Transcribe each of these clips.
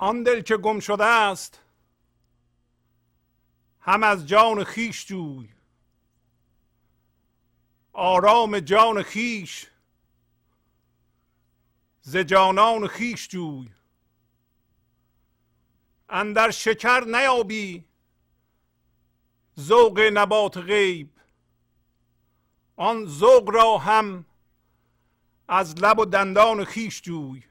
آن دل که گم شده است هم از جان خیش جوی. آرام جان خیش ز جانان خیش جوی. اندر شکر نیابی ذوق نبات غیب. آن ذوق را هم از لب و دندان خیش جوی.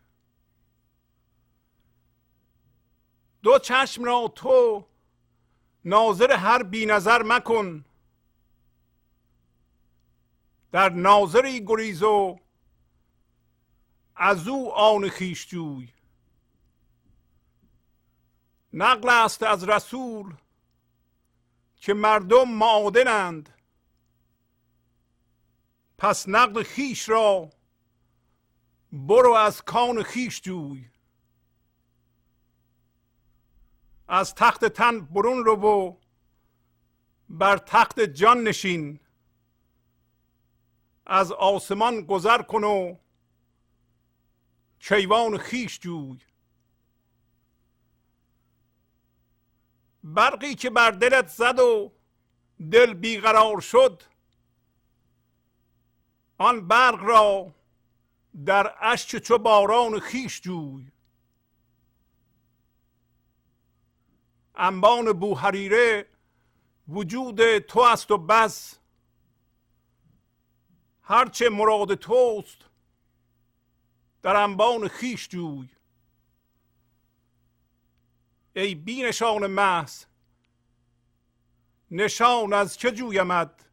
دو چشم را تو ناظر هر بی نظر مکن. در ناظری گریز و از او آن خیش جوی. نقل است از رسول که مردم معادنند. پس نقد خیش را برو از کان خیش جوی. از تخت تن برون رو و بر تخت جان نشین. از آسمان گذر کن و کیوان خیش جوی. برقی که بر دلت زد و دل بیقرار شد آن برق را در اشک چو باران خیش جوی. انبان بوهریره وجود تو است و بس. هرچه مراد توست در انبان خیش جوی. ای بی نشان محض نشان از چه جویمد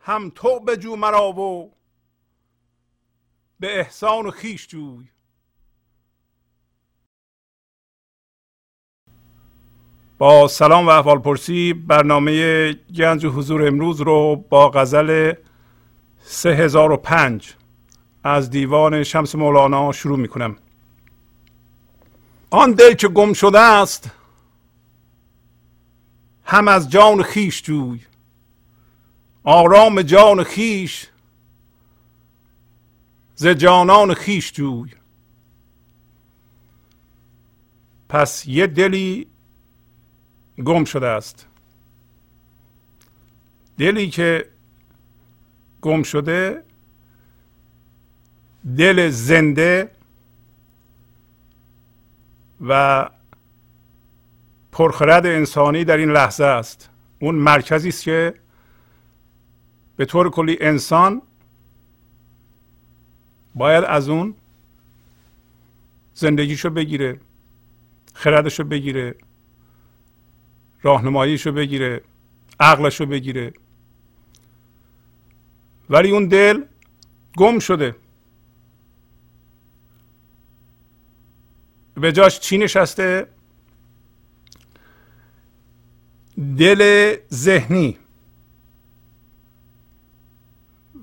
هم تو بجو مرا و به احسان خیش جوی. با سلام و احوال پرسی برنامه گنج حضور امروز رو با غزل 3005 از دیوان شمس مولانا شروع می کنم آن دل که گم شده است هم از جان خیش جوی آرام جان خیش ز جانان خیش جوی. پس یه دلی گم شده است. دلی که گم شده دل زنده و پرخرد انسانی در این لحظه است. اون مرکزی است که به طور کلی انسان باید از اون زندگیشو بگیره خردشو بگیره. راهنماییشو بگیره عقلشو بگیره. ولی اون دل گم شده. به جاش چی نشسته؟ دل ذهنی.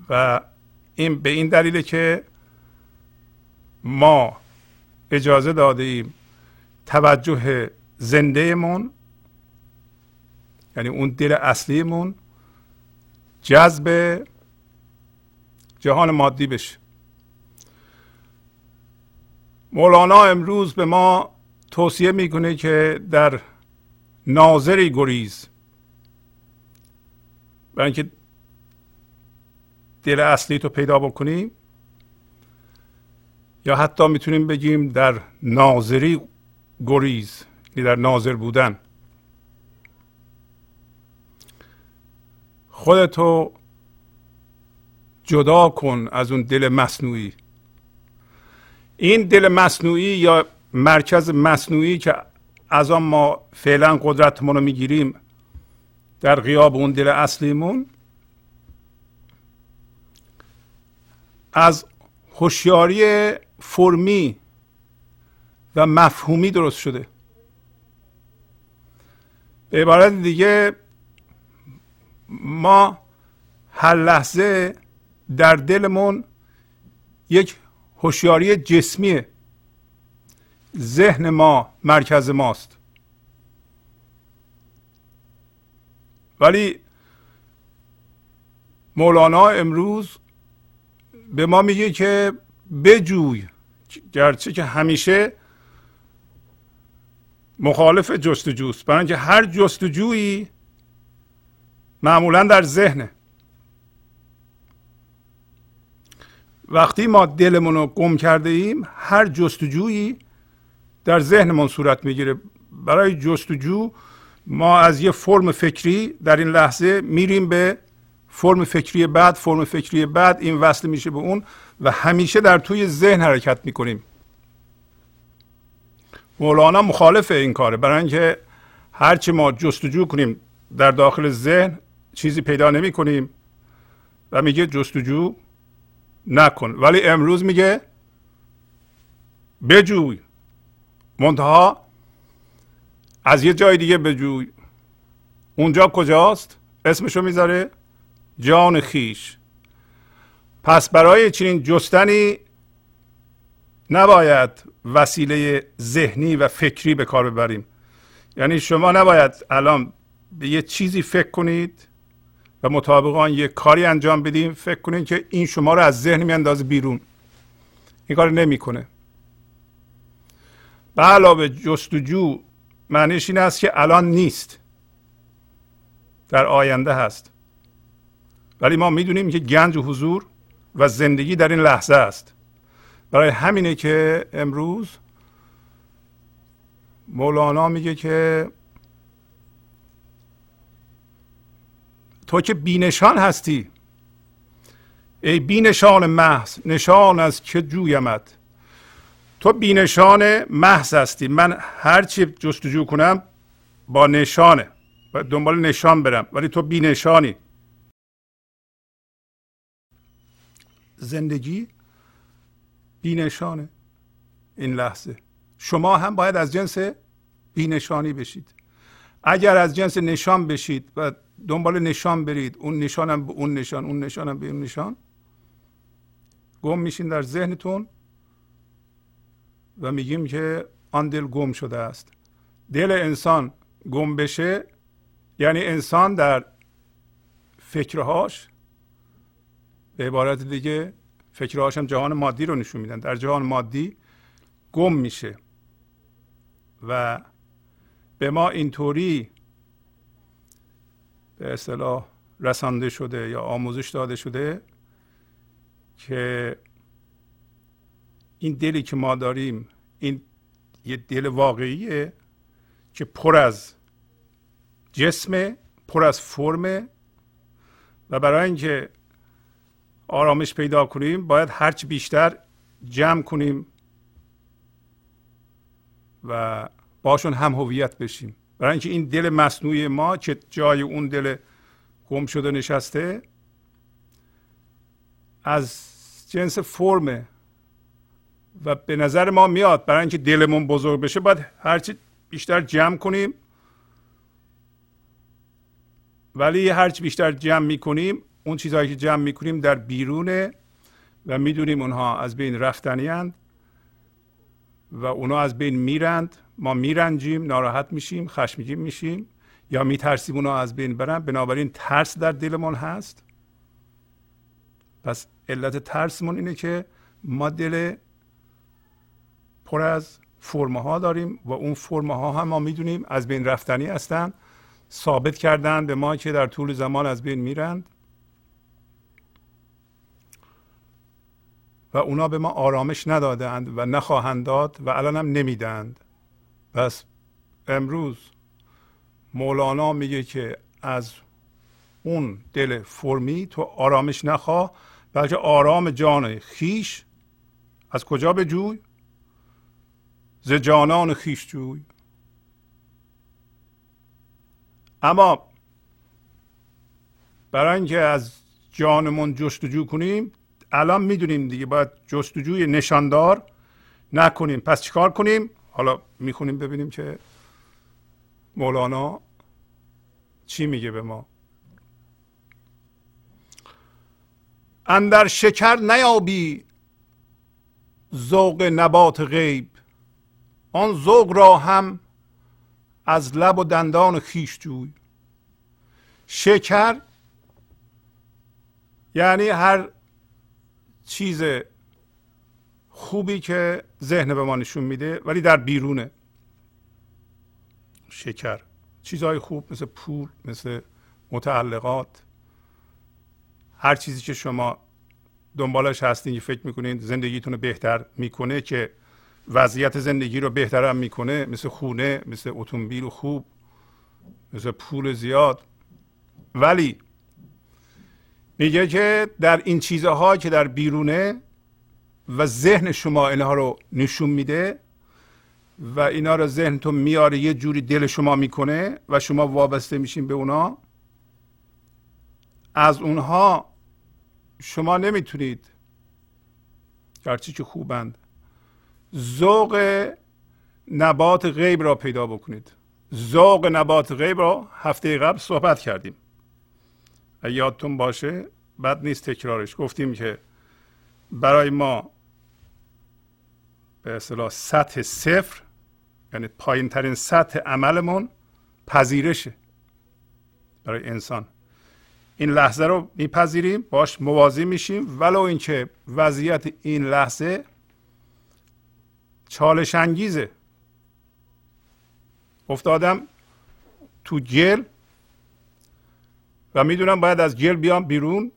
و این به این دلیله که ما اجازه داده ایم توجه زندهمون یعنی اون دل اصلیمون جذب جهان مادی بشه. مولانا امروز به ما توصیه می‌کنه که در ناظری گریز. برای اینکه دل اصلی تو پیدا بکنیم یا حتی می‌تونیم بگیم در ناظری گریز یعنی در ناظر بودن. خودتو جدا کن از اون دل مصنوعی. این دل مصنوعی یا مرکز مصنوعی که از آن ما فعلا قدرتمون رو می‌گیریم در غیاب اون دل اصلیمون از هوشیاری فرمی و مفهومی درست شده. به عبارت دیگه ما هر لحظه در دلمون یک هوشیاری جسمیه. ذهن ما مرکز ماست. ولی مولانا امروز به ما میگه که بجوی گرچه که همیشه مخالف جستجوست. برای اینکه هر جستجویی معمولا در ذهنه. وقتی ما دلمون رو گم کرده ایم هر جستجویی در ذهنمون صورت می‌گیره. برای جستجو ما از یه فرم فکری در این لحظه میریم به فرم فکری بعد فرم فکری بعد این وصل میشه به اون و همیشه در توی ذهن حرکت می‌کنیم. مولانا مخالف این کاره. برای اینکه هرچی ما جستجو کنیم در داخل ذهن چیزی پیدا نمی کنیم. و میگه جستجو نکن. ولی امروز میگه بجوی. منتها از یه جای دیگه بجوی. اونجا کجاست؟ اسمشو می‌ذاره جان خیش. پس برای چنین جستنی نباید وسیله ذهنی و فکری به کار ببریم. یعنی شما نباید الان به یه چیزی فکر کنید و مطابق آن یه کاری انجام بدیم. فکر کنید که این شما رو از ذهن میاندازه بیرون. این کار نمی‌کنه. به علاوه جستجو معنیش این است که الان نیست. در آینده هست. ولی ما می‌دونیم که گنج و حضور و زندگی در این لحظه است. برای همینه که امروز مولانا میگه که تو که بینشان هستی. ای بینشان محض نشان از که جویمت؟ تو بینشان محض هستی. من هرچی جستجو کنم با نشانه. و دنبال نشان برم. ولی تو بینشانی. زندگی بینشانه. این لحظه. شما هم باید از جنس بینشانی بشید. اگر از جنس نشان بشید و دنبال نشان برید. اون نشانم به اون نشان اون نشانم به اون نشان. گم میشین در ذهنتون و میگیم که آن دل گم شده است. دل انسان گم بشه یعنی انسان در فکرهاش به عبارت دیگه فکرهاش هم جهان مادی رو نشون میدن. در جهان مادی گم میشه. و به ما اینطوری به اصطلاح رسانده شده یا آموزش داده شده که این دلی که ما داریم این یه دل واقعیه که پر از جسم پر از فرمه و برای اینکه آرامش پیدا کنیم باید هرچی بیشتر جمع کنیم و باشون هم هویت بشیم. برای اینکه این دل مصنوعی ما که جای اون دل گم شده نشسته از جنس فرمه و به نظر ما میاد برای اینکه دلمون بزرگ بشه باید هرچی بیشتر جمع کنیم. ولی هرچی بیشتر جمع می‌کنیم اون چیزهایی که جمع می‌کنیم در بیرونه و می‌دونیم اونها از بین رفتنی و اونها از بین میرند. ما میرنجیم ناراحت میشیم خشمگین میشیم. یا میترسیم اونها از بین برن. بنابراین ترس در دلمون هست. پس علت ترسمون اینه که ما دل پر از فرمه ها داریم و اون فرمه ها هم ما می‌دونیم از بین رفتنی هستن. ثابت کردن به ما که در طول زمان از بین میرند. و اونا به ما آرامش ندادند و نخواهند داد و الان هم نمیدند پس امروز مولانا میگه که از اون دل فرمی تو آرامش نخواه بلکه آرام جان خیش از کجا به جوی؟ ز جانان خیش جوی. اما برای اینکه از جانمون جستجو کنیم الان می‌دونیم دیگه باید جستجوی نشاندار نکنیم. پس چیکار کنیم؟ حالا می‌خونیم ببینیم که مولانا چی میگه به ما. اندر شکر نیابی ذوق نبات غیب. آن ذوق را هم از لب و دندان خیش جوی. شکر یعنی هر چیز خوبی که ذهن به ما نشون میده ولی در بیرونه. شکر. چیزهای خوب مثل پول مثل متعلقات هر چیزی که شما دنبالش هستین فکر می‌کنین زندگیتون رو بهتر می‌کنه که وضعیت زندگی رو بهتر هم می‌کنه مثل خونه مثل اتومبیل خوب مثل پول زیاد. ولی میگه که در این چیزها که در بیرونه و ذهن شما اینها رو نشون میده و اینا رو ذهنتون میاره یه جوری دل شما می‌کنه و شما وابسته میشین به اونا از اونها شما نمی‌تونید. گرچه که خوبند. ذوق نبات غیب را پیدا بکنید. ذوق نبات غیب را هفته قبل صحبت کردیم. یادتون باشه بد نیست تکرارش. گفتیم که برای ما به اصطلاح سطح صفر یعنی پایین ترین سطح عملمون پذیرشه برای انسان. این لحظه رو میپذیریم باش موازی میشیم. ولو اینکه وضعیت این لحظه چالش انگیزه افتادم تو گل و می‌دونم باید از گل بیام بیرون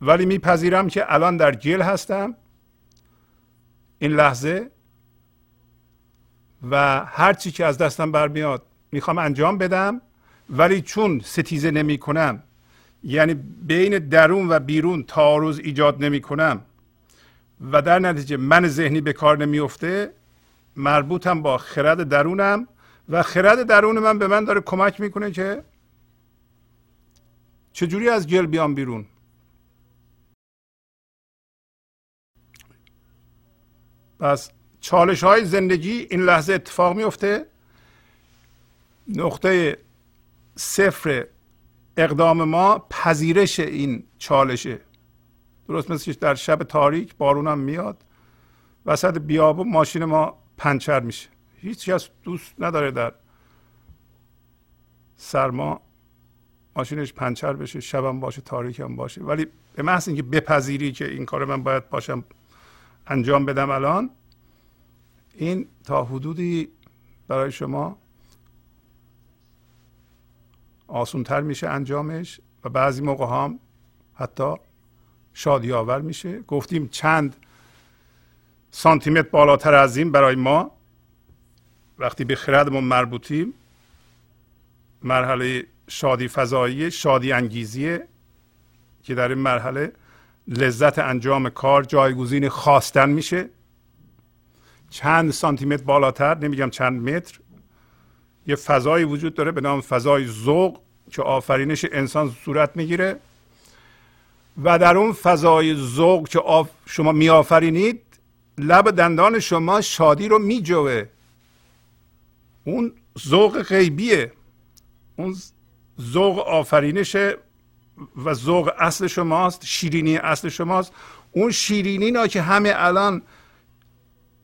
ولی میپذیرم که الان در گل هستم این لحظه و هر چی که از دستم برمیاد می‌خوام انجام بدم ولی چون ستیزه نمی کنم یعنی بین درون و بیرون تعارض ایجاد نمی کنم و در نتیجه من ذهنی به کار نمیفته مربوطم با خرد درونم و خرد درون من به من داره کمک می‌کنه که چجوری از گل بیام بیرون؟ پس چالش های زندگی این لحظه اتفاق میفته نقطه صفر اقدام ما پذیرش این چالشه. درست مثل در شب تاریک بارونم میاد. وسط بیابون ماشین ما پنچر میشه. هیچ کس دوست نداره در سرما ماشینش پنچر بشه شبم باشه تاریک هم باشه. ولی به محض اینکه بپذیری که این کار من باید باشم انجام بدم الان این تا حدودی برای شما آسونتر میشه انجامش و بعضی موقع هم حتی شادی آور میشه. گفتیم چند سانتیمتر بالاتر از این برای ما. وقتی به خردمون مربوطیم مرحله شادی فضایی شادی انگیزیه که در این مرحله لذت انجام کار جایگزین خواستن میشه. چند سانتیمتر بالاتر نمیگم چند متر یه فضایی وجود داره به نام فضای ذوق که آفرینش انسان صورت می‌گیره. و در اون فضای ذوق که آف شما میآفرینید لب دندان شما شادی رو میجوه. اون ذوق غیبیه. اون ذوق آفرینشه و ذوق اصل شماست شیرینی اصل شماست. اون شیرینی که همه الان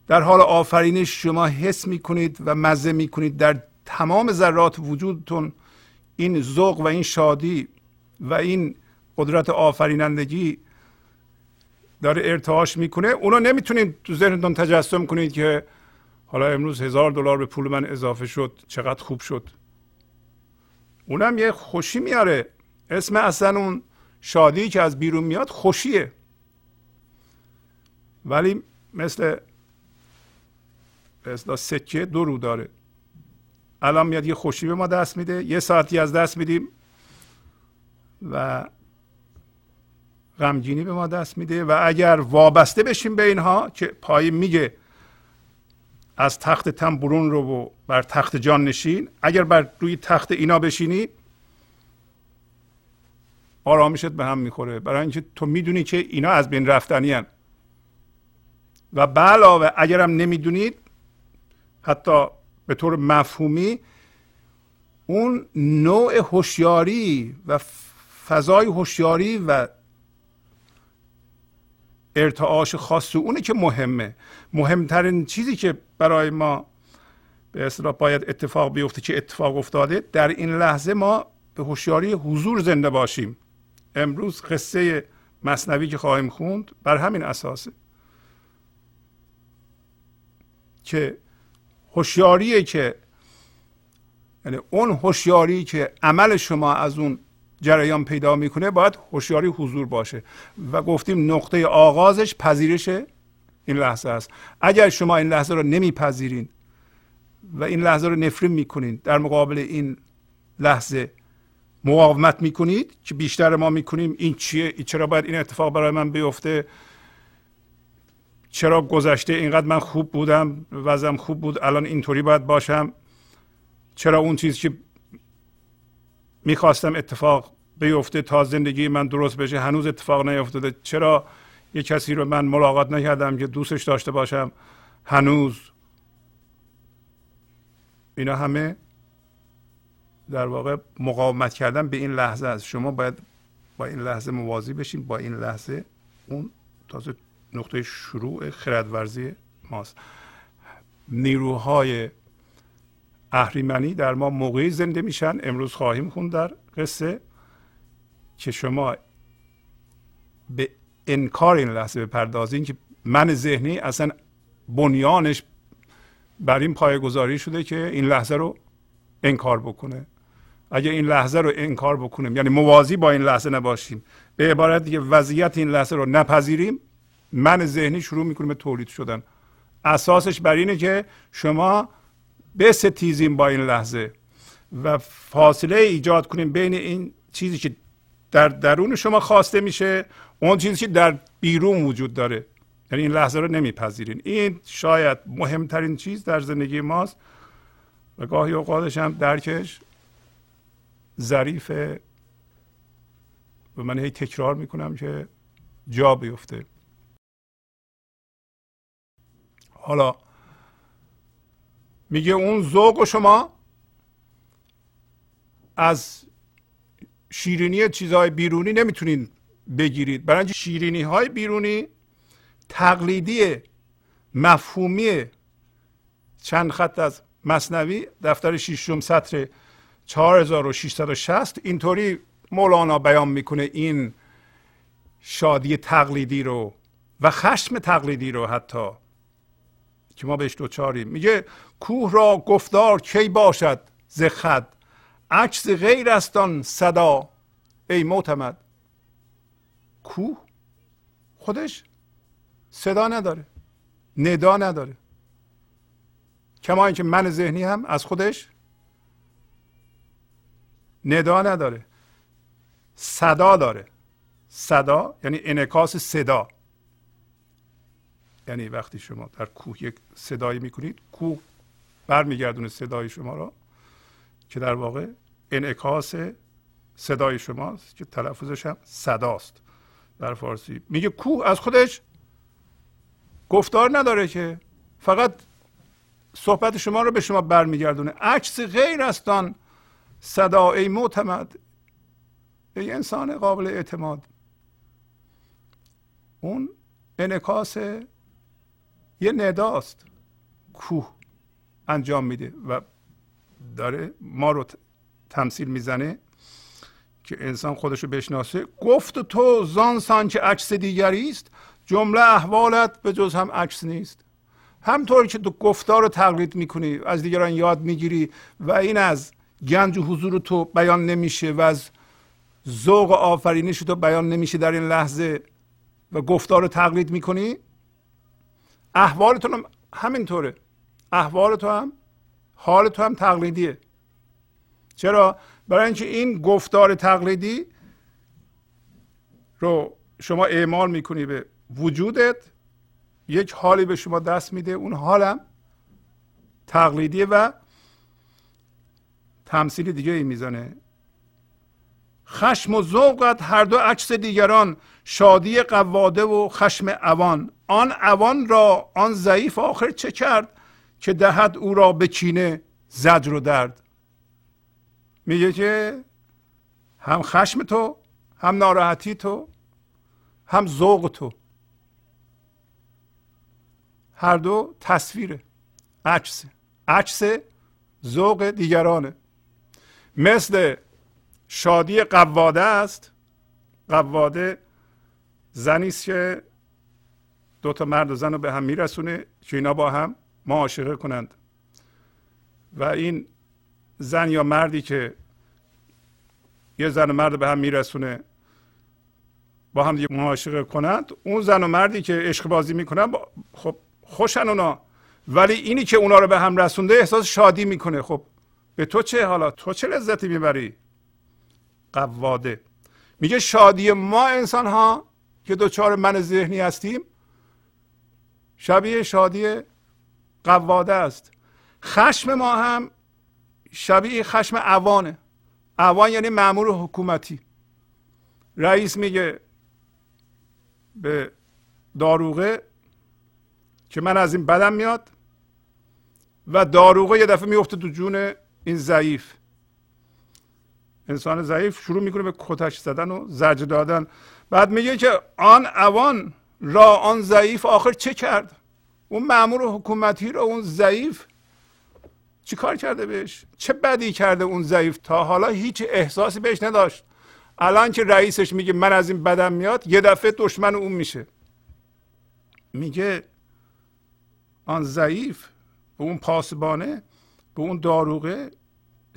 در حال آفرینش شما حس می‌کنید و مزه می‌کنید در تمام ذرات وجودتون این ذوق و این شادی و این قدرت آفرینندگی داره ارتعاش می‌کنه. اونو نمی‌تونید تو ذهنتون تجسم کنید که حالا امروز هزار دلار به پول من اضافه شد چقدر خوب شد. اونم یه خوشی میاره. اسم اصلا اون شادی که از بیرون میاد خوشیه. ولی مثل مثل سکه دو رو داره. الان میاد یه خوشی به ما دست میده. یه ساعتی از دست میدیم و غمگینی به ما دست میده. و اگر وابسته بشیم به اینها که پایین میگه از تخت تن برون رو و بر تخت جان نشین اگر بر روی تخت اینا بشینی آرامشت به هم می‌خوره برای اینکه تو می‌دونی که اینا از بین رفتنی هن. و به علاوه اگرم نمی‌دونید حتی به طور مفهومی اون نوع هوشیاری و فضای هوشیاری و ارتعاش خاص اونه که مهمه. مهمترین چیزی که برای ما به اصطلاح باید اتفاق بیفته که اتفاق افتاده در این لحظه ما به هوشیاری حضور زنده باشیم. امروز قصه مصنوی که خواهیم خوند بر همین اساسه. که هوشیاریه که یعنی اون هوشیاری که عمل شما از اون جریان پیدا می‌کنه باید هوشیاری حضور باشه. و گفتیم نقطه آغازش پذیرش این لحظه است. اگر شما این لحظه رو نمیپذیرین و این لحظه رو نفرین می‌کنین در مقابل این لحظه مقاومت می‌کنید که بیشتر ما می‌کنیم این چیه؟ چرا باید این اتفاق برای من بیفته؟ چرا گذشته اینقدر من خوب بودم؟ وضعم خوب بود الان اینطوری باید باشم؟ چرا اون چیزی که می‌خواستم اتفاق بیفته تا زندگی من درست بشه. هنوز اتفاق نیفتاده. چرا یه کسی رو من ملاقات نکردم که دوستش داشته باشم؟ هنوز. اینا همه در واقع مقاومت کردن به این لحظه است. شما باید با این لحظه موازی بشین با این لحظه اون تازه نقطه شروع خردورزی ماست. نیروهای اهریمنی در ما موقعی زنده میشن. امروز خواهیم خوند در قصه. که شما به انکار این لحظه بپردازین که من ذهنی اصلا بنیانش بر این پایه گذاری شده که این لحظه رو انکار بکنه. اگه این لحظه رو انکار بکنیم یعنی موازی با این لحظه نباشیم به عبارت دیگه وضعیت این لحظه رو نپذیریم من ذهنی شروع می‌کنیم به تولید شدن. اساسش بر اینه که شما بستیزیم با این لحظه و فاصله ایجاد کنیم بین این چیزی که در درون شما خواسته میشه اون چیزی که در بیرون وجود داره. یعنی این لحظه رو نمیپذیرین. این شاید مهمترین چیز در زندگی ماست و گاهی اوقاتش هم درکش ظریفه و من هی تکرار می‌کنم که جا بیفته. حالا میگه اون ذوق شما از شیرینی چیزهای بیرونی نمی‌تونین بگیرید. برای شیرینی های بیرونی تقلیدی مفهومی چند خط از مصنوی دفتر ششم سطر 4660 اینطوری مولانا بیان می‌کنه این شادی تقلیدی رو و خشم تقلیدی رو حتی که ما بهش دوچاریم میگه کوه را گفتار کی باشد ز خد عکس غیر استان صدا. ای معتمد. کوه خودش صدا نداره. ندا نداره. کما اینکه من ذهنی هم از خودش ندا نداره. صدا داره. صدا یعنی انعکاس صدا. یعنی وقتی شما در کوه یک صدایی می‌کنید کوه برمیگردونه صدای شما را. که در واقع انعکاس صدای شماست که تلفظش هم صداست در فارسی. میگه کوه از خودش گفتار نداره که فقط صحبت شما رو به شما برمیگردونه. عکس غیر است آن صدا ای معتمد ای انسان قابل اعتماد. اون انعکاس یه نداست کوه انجام میده و داره ما رو تمثیل می‌زنه که انسان خودش رو بشناسه. گفت تو زانسان که عکس دیگری است؟ جمله احوالت به جز هم عکس نیست. همطور که تو گفتار رو تقلید می‌کنی از دیگران یاد می‌گیری و این از گنج و حضور تو بیان نمیشه و از ذوق آفرینش تو بیان نمیشه در این لحظه و گفتار رو تقلید می‌کنی. احوالتون هم همینطوره. احوال تو هم حال تو هم تقلیدیه. چرا؟ برای اینکه این گفتار تقلیدی رو شما اعمال می‌کنی به وجودت یک حالی به شما دست میده اون حالم تقلیدیه و تمثیل دیگه ای می‌زنه. خشم و ذوقت هر دو عکس دیگران شادی قواده و خشم اوان آن اوان را آن ضعیف آخر چه کرد؟ که دهد او را به چینه زجر و درد. میگه که هم خشم تو هم ناراحتی تو هم ذوق تو. هر دو تصویره عکس. عکس ذوق دیگرانه. مثل شادی قواده است. قواده زنی است که دو تا مرد و زن رو به هم میرسونه که اینا با هم معاشقه کنند. و این زن یا مردی که یه زن و مرد به هم میرسونه با هم دیگه معاشقه کنند اون زن و مردی که عشق بازی می‌کنن خب خوشن اونا. ولی اینی که اونا رو به هم رسونده احساس شادی می‌کنه. خب به تو چه حالا؟ تو چه لذتی می‌بری؟ قواده. میگه شادی ما انسان ها که دوچار من ذهنی هستیم شبیه شادی قواده است. خشم ما هم شبیه خشم عوانه. عوان یعنی معمور حکومتی. رئیس میگه به داروغه که من از این بدم میاد و داروغه یه دفعه میفته تو جون این ضعیف. انسان ضعیف شروع می‌کنه به کتش زدن و زرج دادن. بعد میگه که آن اوان را آن ضعیف آخر چه کرد؟ اون معمور حکومتی رو اون ضعیف چی کار کرده بهش؟ چه بدی کرده اون ضعیف تا حالا هیچ احساسی بهش نداشت. الان که رئیسش میگه من از این بدم میاد یه دفعه دشمن اون میشه. میگه آن ضعیف به اون پاسبانه به اون داروغه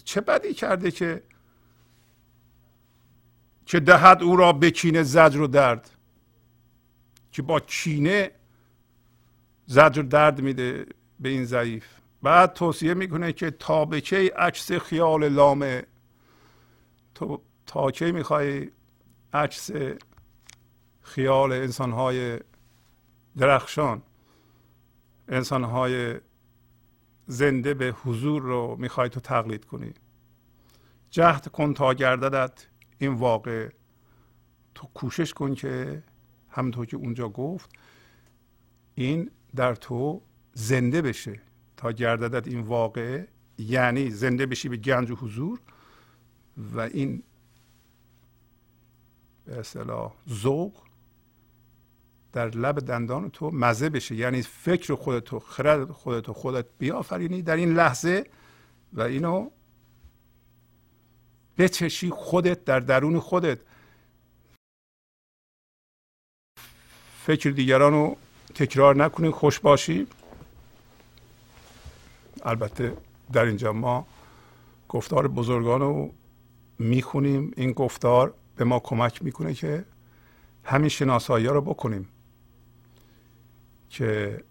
چه بدی کرده که که دهد او را بکینه زجر و درد؟ که با کینه زجر درد میده به این ضعیف. بعد توصیه می‌کنه که تا به کی عکس خیال لامه تو تا کی می‌خوای عکس خیال انسانهای درخشان انسانهای زنده به حضور رو می‌خوای تو تقلید کنی؟ جهد کن تا گرددت این واقع. تو کوشش کن که همونطور که اونجا گفت این در تو زنده بشه تا گرددت این واقع یعنی زنده بشی به گنج و حضور. و این به اصطلاح ذوق در لب دندان تو مزه بشه. یعنی فکر خودتو خرد خودتو خودت بیافرینی در این لحظه و اینو بچشی خودت در درون خودت. فکر دیگران رو تکرار نکنی خوش باشی البته در اینجا ما گفتار بزرگان رو می‌خونیم. این گفتار به ما کمک می‌کنه که همین شناسایی ها رو بکنیم که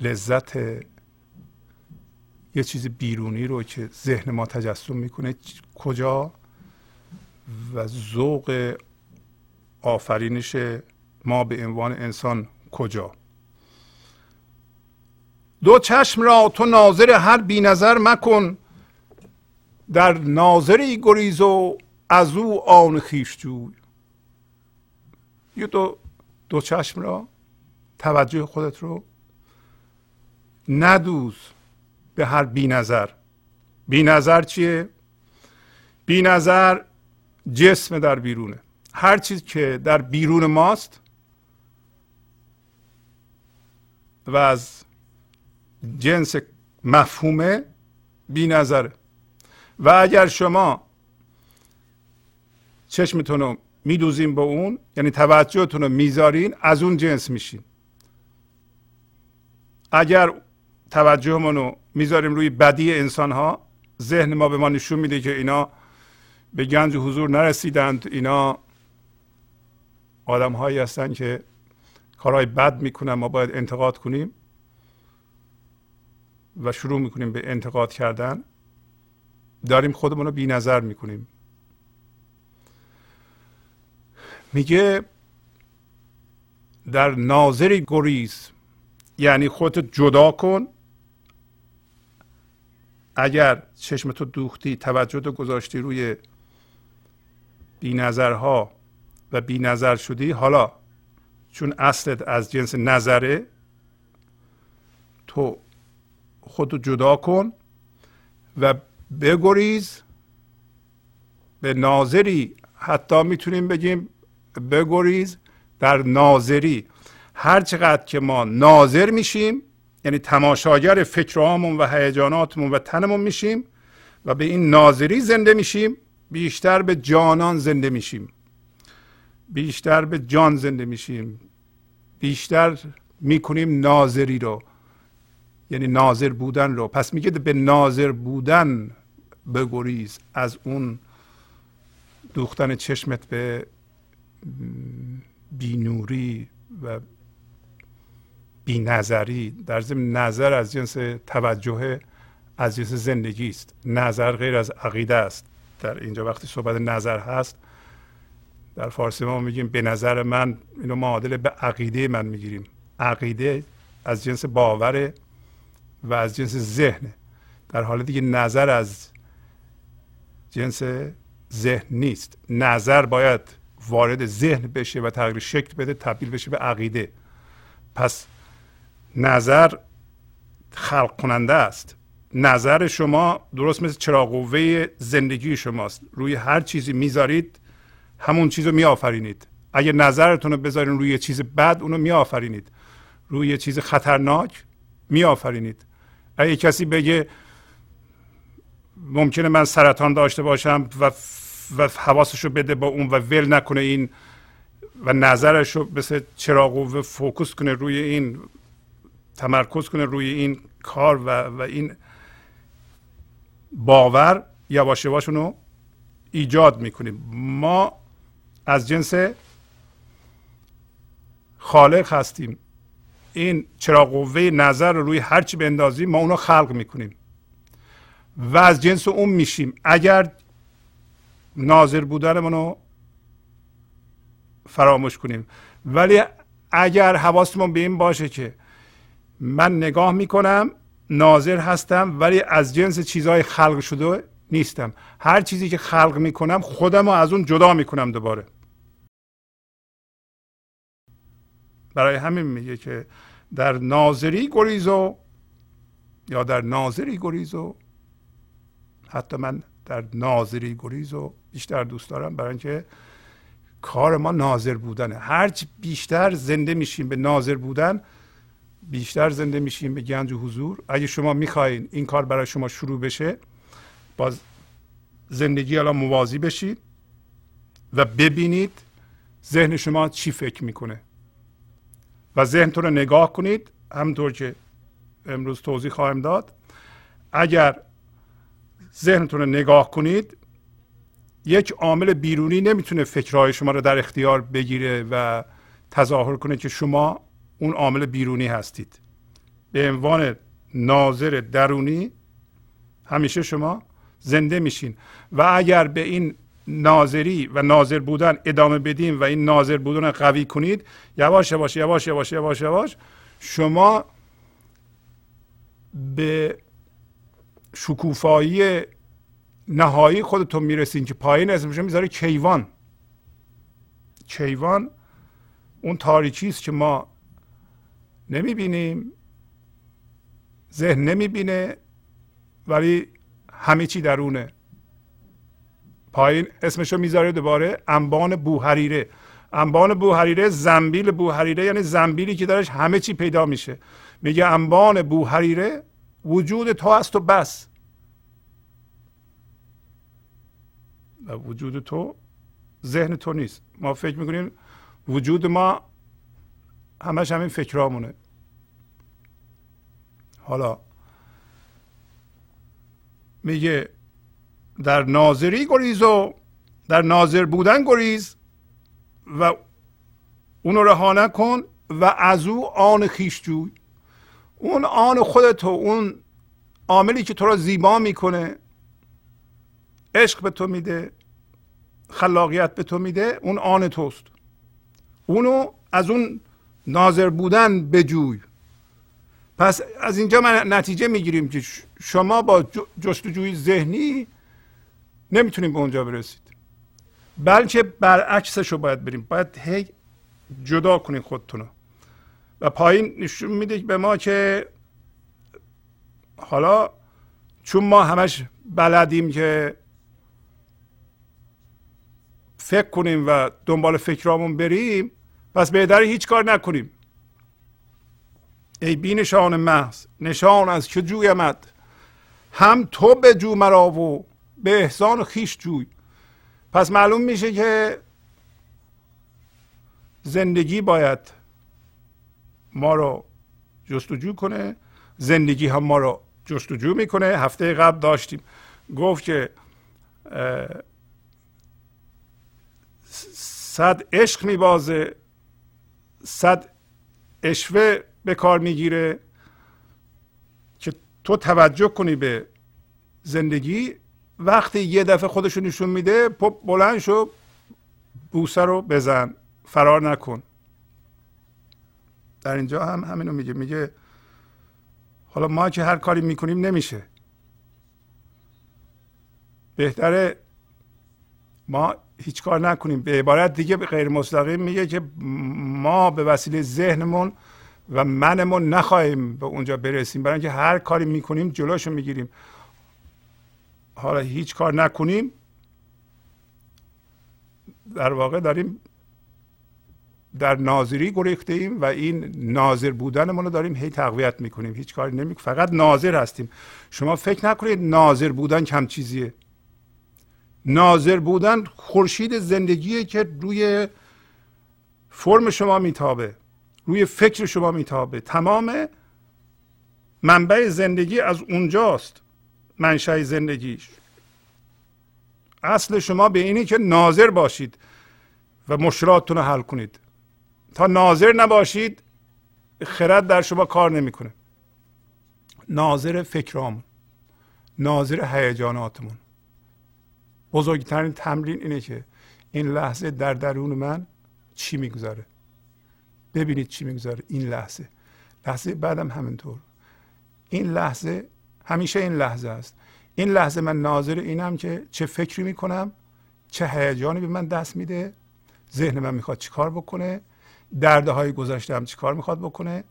لذت یه چیز بیرونی رو که ذهن ما تجسم می‌کنه کجا و ذوق آفرینش ما به عنوان انسان کجا؟ دو چشم را تو ناظر هر بی نظر مکن در ناظری گریز و از او آن خیش جوی. یه دو, دو چشم را توجه خودت رو ندوز به هر بی نظر. بی نظر چیه؟ بی نظر جسم در بیرونه. هر چیز که در بیرون ماست و از جنس مفهومه بی نظره. و اگر شما چشمتون رو میدوزین به اون یعنی توجهتون رو می‌ذارین از اون جنس میشین. اگر توجهمون رو می‌ذاریم روی بدی انسان ها ذهن ما به ما نشون میده که اینا به گنج حضور نرسیدند اینا آدم هایی هستن که کارهای بد می‌کنن ما باید انتقاد کنیم و شروع می‌کنیم به انتقاد کردن. داریم خودمون رو بی نظر می‌کنیم. میگه در ناظری گریز یعنی خودت جدا کن. اگر چشمتو دوختی توجه تو گذاشتی روی بی نظرها و بی نظر شدی حالا چون اصلت از جنس نظره تو خودتو جدا کن و بگریز. به ناظری حتی می‌تونیم بگیم بگریز در ناظری. هر چقدر که ما ناظر میشیم یعنی تماشاگر فکرهامون و هیجاناتمون و تنمون میشیم و به این ناظری زنده میشیم بیشتر به جانان زنده میشیم. بیشتر به جان زنده میشیم. بیشتر می‌کنیم ناظری رو. یعنی ناظر بودن رو. پس میگه به ناظر بودن بگریز. از اون دوختن چشمت به بینوری و بی نظری در ضمن نظر از جنس توجه از جنس زندگی است. نظر غیر از عقیده است. در اینجا وقتی صحبت نظر هست در فارسی ما میگیم به نظر من اینو معادل به عقیده من می‌گیریم. عقیده از جنس باوره و از جنس ذهن در حالی که نظر از جنس ذهن نیست. نظر باید وارد ذهن بشه و تغییر شکل بده تبدیل بشه به عقیده. پس نظر خلق کننده است. نظر شما درست مثل چراغ قوه زندگی شماست. روی هر چیزی می‌ذارید همون چیز رو میآفرینید. اگه نظرتون رو بذارین روی چیز بد اونو میآفرینید. روی چیز خطرناک میآفرینید. اگه کسی بگه ممکنه من سرطان داشته باشم و و حواسش رو بده با اون و ول نکنه این و نظرش رو مثل چراغ و فوکوس کنه روی این تمرکز کنه روی این کار و, و این باور یواش یواش اونو ایجاد می‌کنیم. ما از جنس خالق هستیم. این چرا قوه نظر رو روی هرچی بندازیم ما اونو خلق می‌کنیم. و از جنس اون میشیم. اگر ناظر بودنمون رو فراموش کنیم. ولی اگر حواستمون به این باشه که من نگاه می‌کنم ناظر هستم ولی از جنس چیزهای خلق شده نیستم. هر چیزی که خلق می‌کنم خودم رو از اون جدا می‌کنم دوباره. برای همین میگه که در ناظری گریزو یا در ناظری گریزو حتی من در ناظری گریزو بیشتر دوست دارم برای اینکه کار ما ناظر بودنه. هرچی بیشتر زنده میشیم به ناظر بودن بیشتر زنده میشیم به گنج و حضور. اگه شما می‌خواین این کار برای شما شروع بشه با زندگی الان موازی بشید و ببینید ذهن شما چی فکر می‌کنه. و ذهنتون رو نگاه کنید. همطور که امروز توضیح خواهم داد. اگر ذهنتون رو نگاه کنید یک عامل بیرونی نمی‌تونه فکرهای شما رو در اختیار بگیره و تظاهر کنه که شما اون عامل بیرونی هستید. به عنوان ناظر درونی همیشه شما زنده میشین. و اگر به این ناظری و ناظر بودن ادامه بدیم و این ناظر بودن قوی کنید یواش یواش یواش یواش یواش یواش شما به شکوفایی نهایی خودتون می‌رسین که پایین اسمش می‌ذاره کیوان. کیوان اون تاریکی است که ما نمی‌بینیم ذهن نمی‌بینه ولی همه چی درونه. پایین اسمشو می‌ذاره دوباره انبان بوهریره انبان بوهریره زنبیل بوهریره یعنی زنبیلی که درش همه چی پیدا میشه. میگه انبان بوهریره وجود تو است و بس. و وجود تو ذهن تو نیست. ما فکر می‌کنیم وجود ما همش همین فکرامونه. حالا میگه در ناظری گریز و در ناظر بودن گریز و اونو رها نکن و از او آن خیش جوی اون آن خودتو اون عاملی که تو را زیبا می‌کنه عشق به تو میده خلاقیت به تو میده اون آن توست. اونو از اون ناظر بودن بجوی. پس از اینجا من نتیجه می‌گیریم که شما با جستجوی ذهنی نمی‌تونیم به اونجا برسید. بلکه برعکسش رو باید بریم. باید هی جدا کنید خودتون و پایین نشون میده به ما که حالا چون ما همش بلدیم که فکر کنیم و دنبال فکرامون بریم پس بهتر هیچ کار نکنیم. ای بی نشان محض نشان از که جویمد هم تو به جو مرا و به احسان خیش جوی. پس معلوم میشه که زندگی باید ما رو جستجو کنه. زندگی هم ما رو جستجو می‌کنه. هفته قبل داشتیم. گفت که صد عشق میبازه. صد اشوه به کار می‌گیره. که تو توجه کنی به زندگی. وقتی یه دفعه خودشو نشون میده بلند شو بوسه رو بزن. فرار نکن. در اینجا هم همینو میگه. میگه حالا ما که هر کاری می‌کنیم نمیشه. بهتره ما هیچ کار نکنیم. به عبارت دیگه غیر مستقیم میگه که ما به وسیله ذهنمون و منمون نخواهیم به اونجا برسیم. برای اینکه هر کاری می‌کنیم جلوشو می‌گیریم. حالا هیچ کار نکنیم در واقع داریم در ناظری گریخته ایم و این ناظر بودنمون رو داریم هی تقویت می‌کنیم. هیچ کاری نمی فقط ناظر هستیم. شما فکر نکنید ناظر بودن کم چیزیه. ناظر بودن خورشید زندگیه که روی فرم شما میتابه روی فکر شما میتابه. تمام منبع زندگی از اونجاست. منشأ زندگیش. اصل شما به اینی که ناظر باشید و مشکلاتتون رو حل کنید. تا ناظر نباشید خرد در شما کار نمی‌کنه. ناظر فکرامون ناظر هیجاناتمون. بزرگترین تمرین اینه که این لحظه در درون من چی می‌گذاره ببینید چی می‌گذاره این لحظه. لحظه بعدم همینطور. این لحظه همیشه این لحظه است. این لحظه من ناظر اینم که چه فکری می‌کنم چه هیجانی به من دست میده ذهن من می‌خواد چیکار بکنه درده های گذشته هم چیکار می‌خواد بکنه.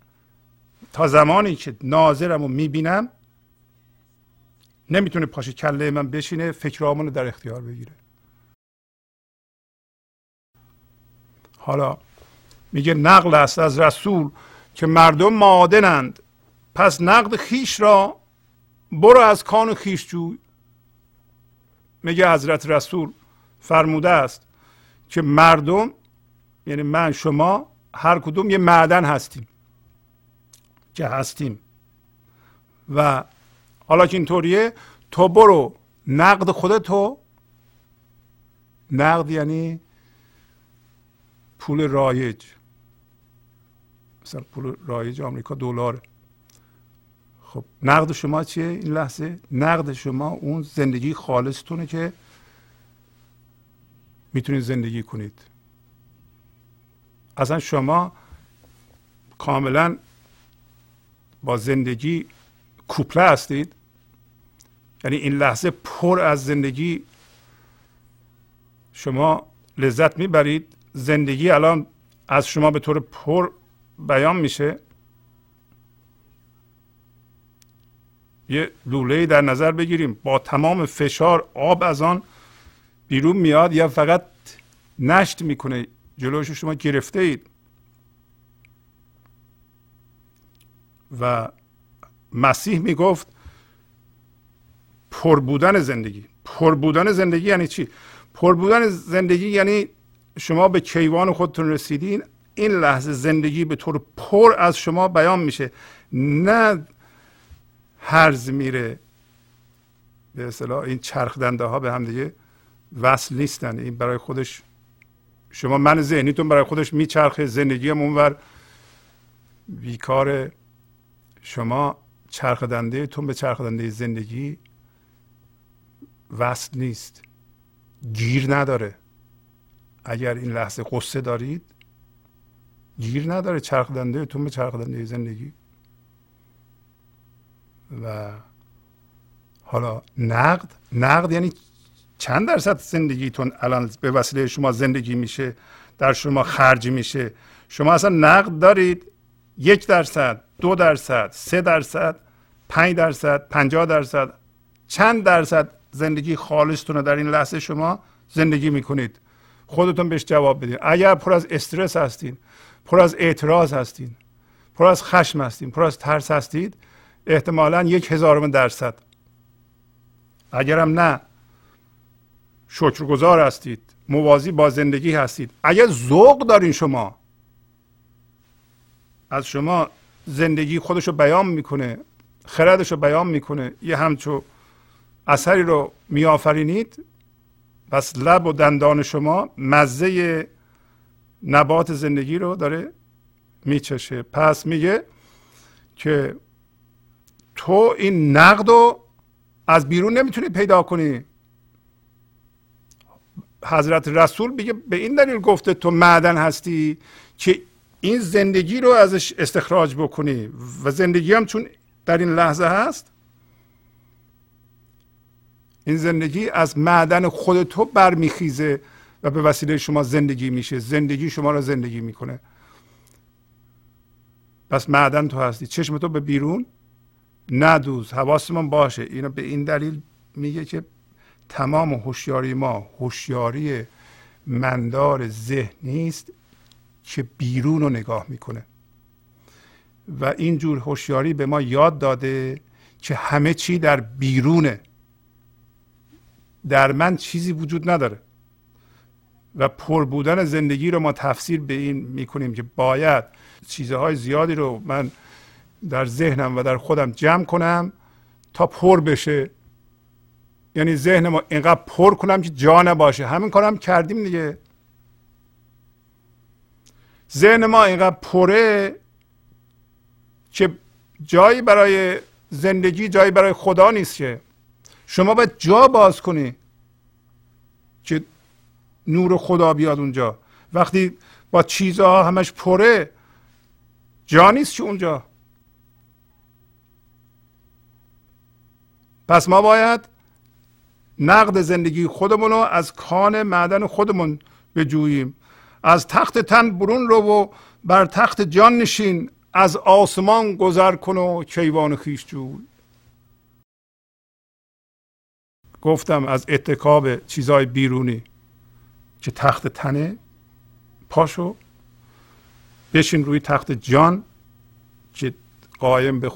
تا زمانی که ناظرم رو می‌بینم نمی‌تونه پاش کله من بشینه فکرامون رو در اختیار بگیره. حالا میگه نقل است از رسول که مردم معادنند. پس نقد خیش را برو از کان خیش جوی میگه حضرت رسول فرموده است که مردم یعنی من شما هر کدوم یه معدن هستیم که هستیم. و حالا که اینطوریه تو برو نقد خودتو. نقد یعنی پول رایج. مثلا پول رایج آمریکا دلار خب نقد شما چیه این لحظه؟ نقد شما اون زندگی خالصتونه که می‌تونید زندگی کنید. اصلا شما کاملا با زندگی کوپله هستید. یعنی این لحظه پر از زندگی شما لذت می‌برید. زندگی الان از شما به طور پر بیان میشه. یه لوله در نظر بگیریم. با تمام فشار آب از آن بیرون میاد یا فقط نشت می‌کنه؟ جلوش شما گرفته اید. و مسیح می‌گفت پر بودن زندگی. پر بودن زندگی یعنی چی؟ پر بودن زندگی یعنی شما به کیوان خودتون رسیدین. این لحظه زندگی به طور پر از شما بیان میشه. نه هرز میره. به اصطلاح این چرخ دنده ها به هم دیگه وصل نیستن. این برای خودش شما من ذهنیتون برای خودش میچرخه زندگی اونور. بیکار شما چرخ دنده تون به چرخ دنده زندگی وصل نیست. گیر نداره. اگر این لحظه قصه دارید گیر نداره چرخ دنده تون به چرخ دنده زندگی. و حالا نقد نقد یعنی چند درصد زندگیتون الان به وسیله شما زندگی میشه در شما خرج میشه؟ شما اصلا نقد دارید؟ یک درصد دو درصد سه درصد پنج درصد پنجاه درصد؟ چند درصد زندگی خالصتون در این لحظه شما زندگی می‌کنید؟ خودتون بهش جواب بدین. اگر پر از استرس هستین پر از اعتراض هستین پر از خشم هستین پر از ترس هستید احتمالا یک هزارم درصد. اگرم نه شکرگزار هستید موازی با زندگی هستید. اگر ذوق دارین شما از شما زندگی خودش رو بیان می‌کنه خردش رو بیان می‌کنه یه همچو اثری رو میآفرینید پس لب و دندان شما مزه نبات زندگی رو داره میچشه. پس میگه که تو این نقد رو از بیرون نمی‌تونی پیدا کنی. حضرت رسول میگه به این دلیل گفته تو معدن هستی که این زندگی رو ازش استخراج بکنی. و زندگی هم چون در این لحظه هست این زندگی از معدن خود تو برمیخیزه و به وسیله شما زندگی میشه. زندگی شما رو زندگی می‌کنه. پس معدن تو هستی. چشم تو به بیرون. ندوز حواسمون باشه. اینو به این دلیل میگه که تمام هوشیاری ما هوشیاری مندار ذهنی است که بیرون رو نگاه می‌کنه. و اینجور هوشیاری به ما یاد داده که همه چی در بیرونه. در من چیزی وجود نداره. و پر بودن زندگی رو ما تفسیر به این می‌کنیم که باید چیزهای زیادی رو من در ذهنم و در خودم جمع کنم تا پر بشه. یعنی ذهن ما اینقدر پر کنم که جا نباشه. همین کارم کردیم دیگه. ذهن ما اینقدر پره که جایی برای زندگی جایی برای خدا نیست که. شما باید جا باز کنی که نور خدا بیاد اونجا. وقتی با چیزها همش پره جا نیست که اونجا. پس ما باید نقد زندگی خودمون رو از کان معدن خودمون بجوییم. از تخت تن برون رو و بر تخت جان نشین از آسمان گذر کن و کیوان خیش جوی. گفتم از اتکاب چیزهای بیرونی که تخت تنه پاشو بشین روی تخت جان که قایم به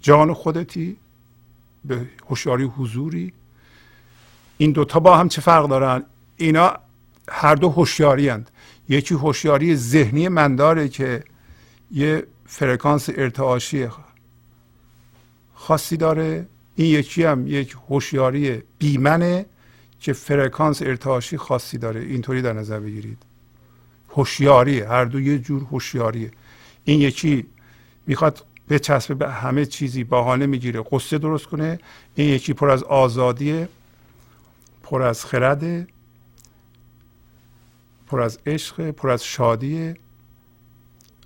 جان خودتی. به هوشیاری حضوری. این دوتا با هم چه فرق دارن؟ اینا هر دو هوشیاری هند. یکی هوشیاری ذهنی من داره که یه فرکانس ارتعاشی خاصی داره. این یکی هم یک هوشیاری بیمنه که فرکانس ارتعاشی خاصی داره. اینطوری در نظر بگیرید. هوشیاری هر دو یه جور هوشیاریه. این یکی می‌خواد بچسبه به همه چیزی بهانه می‌گیره قصه درست کنه. این یکی پر از آزادیه پر از خرده پر از عشق پر از شادیه.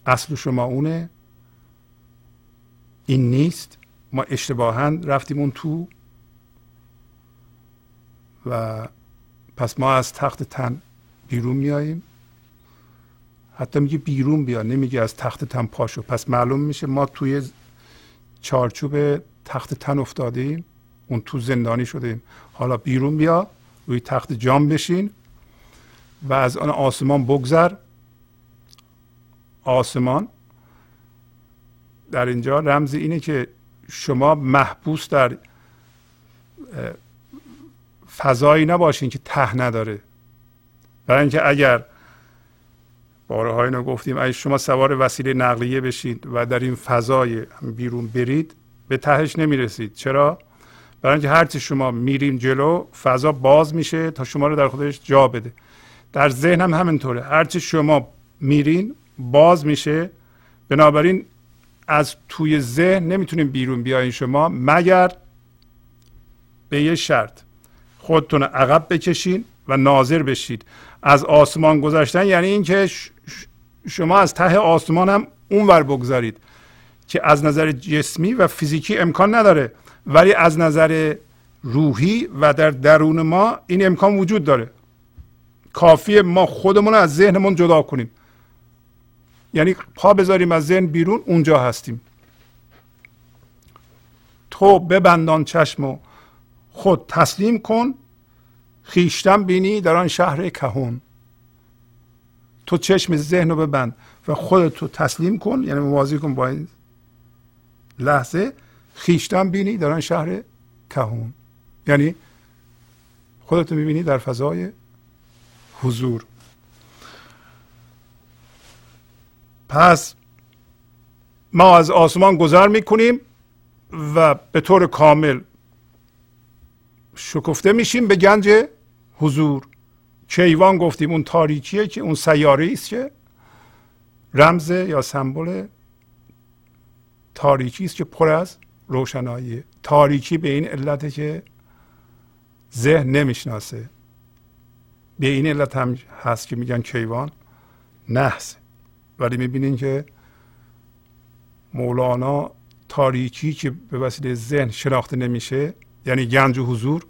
اصل شما اونه. این نیست. ما اشتباها رفتیم اون تو. و پس ما از تخت تن بیرون میاییم. حتی میگه بیرون بیا نمیگه از تخت تن پاشو پس معلوم میشه ما توی چارچوب تخت تن افتادیم اون تو زندانی شدیم. حالا بیرون بیا روی تخت جام بشین و از آن آسمان بگذر. آسمان در اینجا رمز اینه که شما محبوس در فضایی نباشین که ته نداره. برای اینکه اگر بارها اینو گفتیم اگه شما سوار وسیله نقلیه بشید و در این فضای بیرون برید به تهش نمی‌رسید. چرا؟ برای اینکه هرچی شما میریم جلو فضا باز میشه تا شما رو در خودش جا بده. در ذهن هم همینطوره. هرچی شما میرین باز میشه. بنابراین از توی ذهن نمی‌تونیم بیرون بیاین شما مگر به یه شرط. خودتون عقب بکشین و ناظر بشید. از آسمان گذشتن یعنی اینکه شما از ته آسمان هم اونور بگذارید که از نظر جسمی و فیزیکی امکان نداره ولی از نظر روحی و در درون ما این امکان وجود داره. کافی ما خودمون از ذهنمون جدا کنیم. یعنی پا بذاریم از ذهن بیرون اونجا هستیم. تو ببندان چشم و خود تسلیم کن خیشتن بینی در آن شهر کهون. تو چشم ذهن رو ببند و خودتو تسلیم کن یعنی موازی کن با این لحظه. خیشتن بینی در آن شهر کهون. یعنی خودتو می‌بینی در فضای حضور. پس ما از آسمان گذر می‌کنیم و به طور کامل شکفته میشیم به گنج حضور. کیوان گفتیم اون تاریکیه که اون سیاره است که رمز یا سمبل تاریکی است که پر از روشنایی. تاریکی به این علت که ذهن نمی‌شناسه. به این علت هم هست که میگن کیوان نحس. ولی می‌بینین که مولانا تاریکی که به وسیله ذهن شناخته نمیشه یعنی گنج و حضور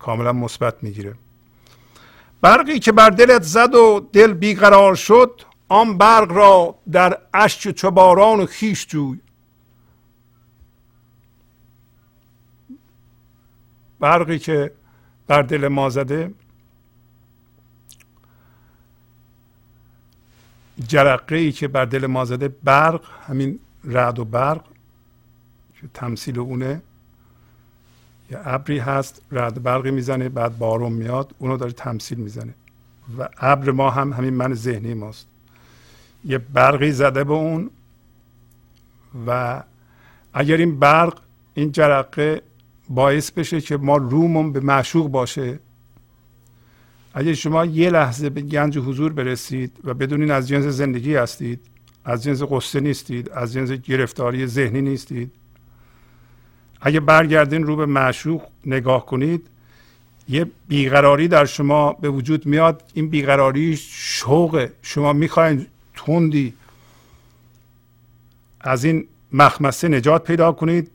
کاملا مثبت می‌گیره. برقی که بر دلت زد و دل بیقرار شد آن برق را در اشک چوباران و خیش جوی. برقی که بر دل ما زده جرقه ای که بر دل ما زده برق همین رعد و برق که تمثیل اونه. یه ابری هست رعد برقی می‌زنه بعد بارون میاد اونو داره تمثیل می‌زنه. و ابر ما هم همین من ذهنی ماست. یه برقی زده به اون و اگر این برق این جرقه باعث بشه که ما رومون به معشوق باشه. اگر شما یه لحظه به گنج حضور برسید و بدونین از جنس زندگی هستید از جنس قصه نیستید از جنس گرفتاری ذهنی نیستید اگه برگردین رو به معشوق نگاه کنید یه بیقراری در شما به وجود میاد. این بیقراری شوق شما می‌خواین تندی از این مخمسه نجات پیدا کنید.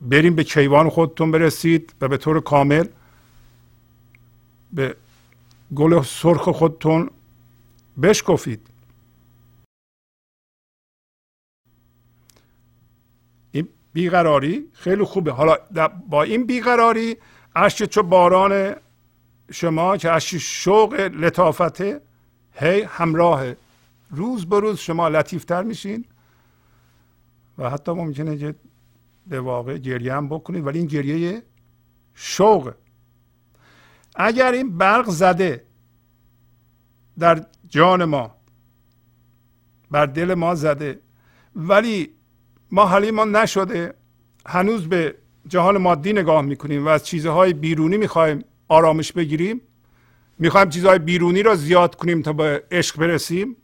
بریم به کیوان خودتون برسید و به طور کامل به گل سرخ خودتون بشکفید این بیقراری خیلی خوبه. حالا با این بیقراری اشک چو باران شما که اشک شوق لطافته هی همراه. روز به روز شما لطیفتر میشین و حتی ممکنه که به واقع گریه هم بکنید ولی این گریه شوق. اگر این برق زده در جان ما بر دل ما زده ولی ما ما نشده هنوز به جهان مادی نگاه می‌کنیم و از چیزهای بیرونی می‌خوایم آرامش بگیریم. می‌خوایم چیزهای بیرونی را زیاد کنیم تا به عشق برسیم.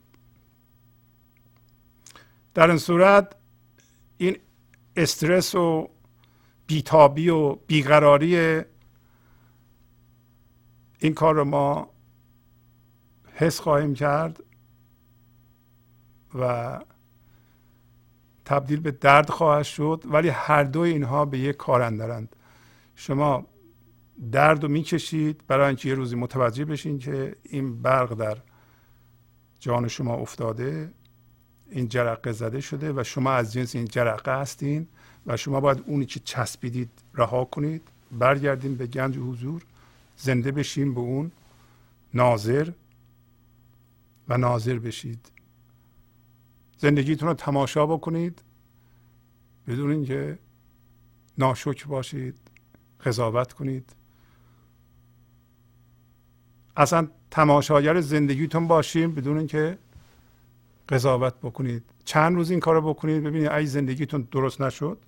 در این صورت این استرس و بیتابی و بیقراری این کار رو ما حس خواهیم کرد و تبدیل به درد خواهد شد ولی هر دو اینها به یک کار اندرند. شما درد رو می‌کشید برای اینکه یه روزی متوجه بشین که این برق در جان شما افتاده این جرقه زده شده و شما از جنس این جرقه هستین و شما باید اونی که چسبیدید رها کنید برگردین به گنج حضور زنده بشین به اون ناظر و ناظر بشید. زندگیتون رو تماشا بکنید. بدون اینکه ناشکر باشید قضاوت کنید. اصلا تماشاگر زندگیتون باشیم بدون اینکه قضاوت بکنید. چند روز این کار بکنید ببینید ای زندگیتون درست نشد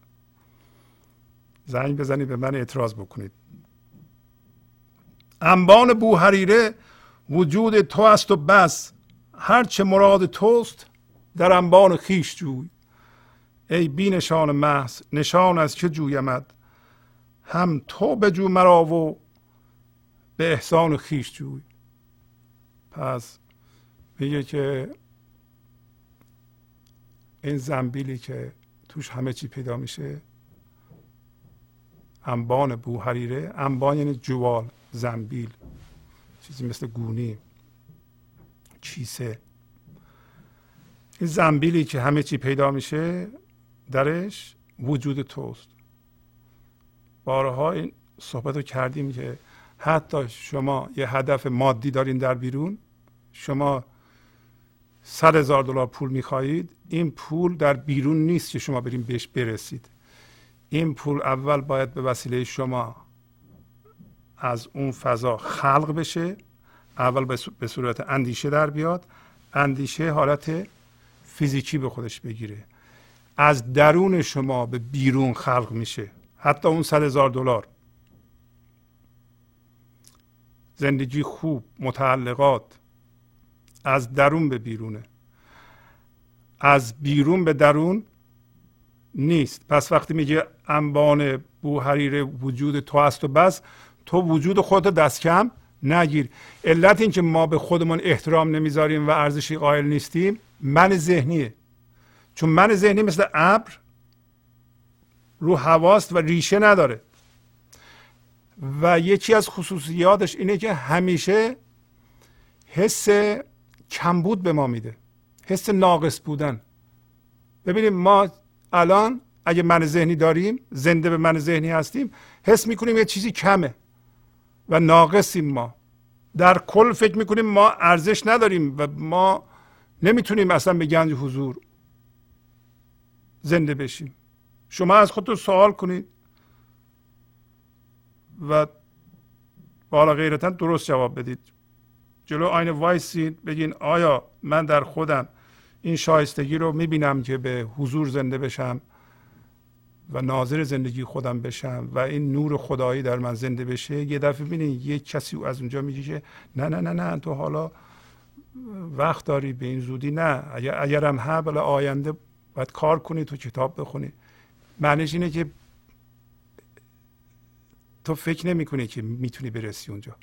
زنگ بزنید به من اعتراض بکنید. انبان بوهریره وجود تو است و بس. هر چه مراد توست در انبان خیش جوی. ای بی نشان محض نشان از چه جویمد هم تو به جو مرا و به احسان خیش جوی. پس میگه که این زنبیلی که توش همه چی پیدا میشه انبان بوهریره انبان یعنی جوال زنبیل. چیزی مثل گونی چیسه. این زنبیلی که همه چی پیدا میشه درش وجود توست. بارها این صحبت رو کردیم که حتی شما یه هدف مادی دارین در بیرون شما صد هزار دلار پول می‌خواهید این پول در بیرون نیست که شما بریم بهش برسید. این پول اول باید به وسیله شما از اون فضا خلق بشه اول به صورت اندیشه در بیاد. اندیشه حالت فیزیکی به خودش بگیره. از درون شما به بیرون خلق میشه. حتی اون صد هزار دلار. زندگی خوب متعلقات. از درون به بیرونه. از بیرون به درون نیست. پس وقتی میگه انبان بوحریر وجود تو است و بس تو وجود خودت دست کم نگیر. علت اینکه ما به خودمون احترام نمی‌ذاریم و ارزشی قائل نیستیم من ذهنیه. چون من ذهنی مثل ابر رو حواست و ریشه نداره. و یکی از خصوصیاتش اینه که همیشه حس کمبود به ما میده. حس ناقص بودن. ببینیم ما الان اگه من ذهنی داریم زنده به من ذهنی هستیم حس می‌کنیم یه چیزی کمه و ناقصیم ما. در کل فکر می‌کنیم ما ارزش نداریم و ما نمی‌تونیم اصلا به گنج حضور زنده بشیم. شما از خودتون سوال کنید و بالا غیرتا درست جواب بدید. جلو آینه وایسید بگین آیا من در خودم این شایستگی رو می‌بینم که به حضور زنده بشم و ناظر زندگی خودم بشم و این نور خدایی در من زنده بشه؟ یه دفعه ببینید یه کسی از اونجا میگه نه نه نه نه تو حالا وقت داری به این زودی نه. اگر اگرم ها بله آینده باید کار کنی تو کتاب بخونی. معنیش اینه که تو فکر نمی کنی که می‌تونی برسی اونجا.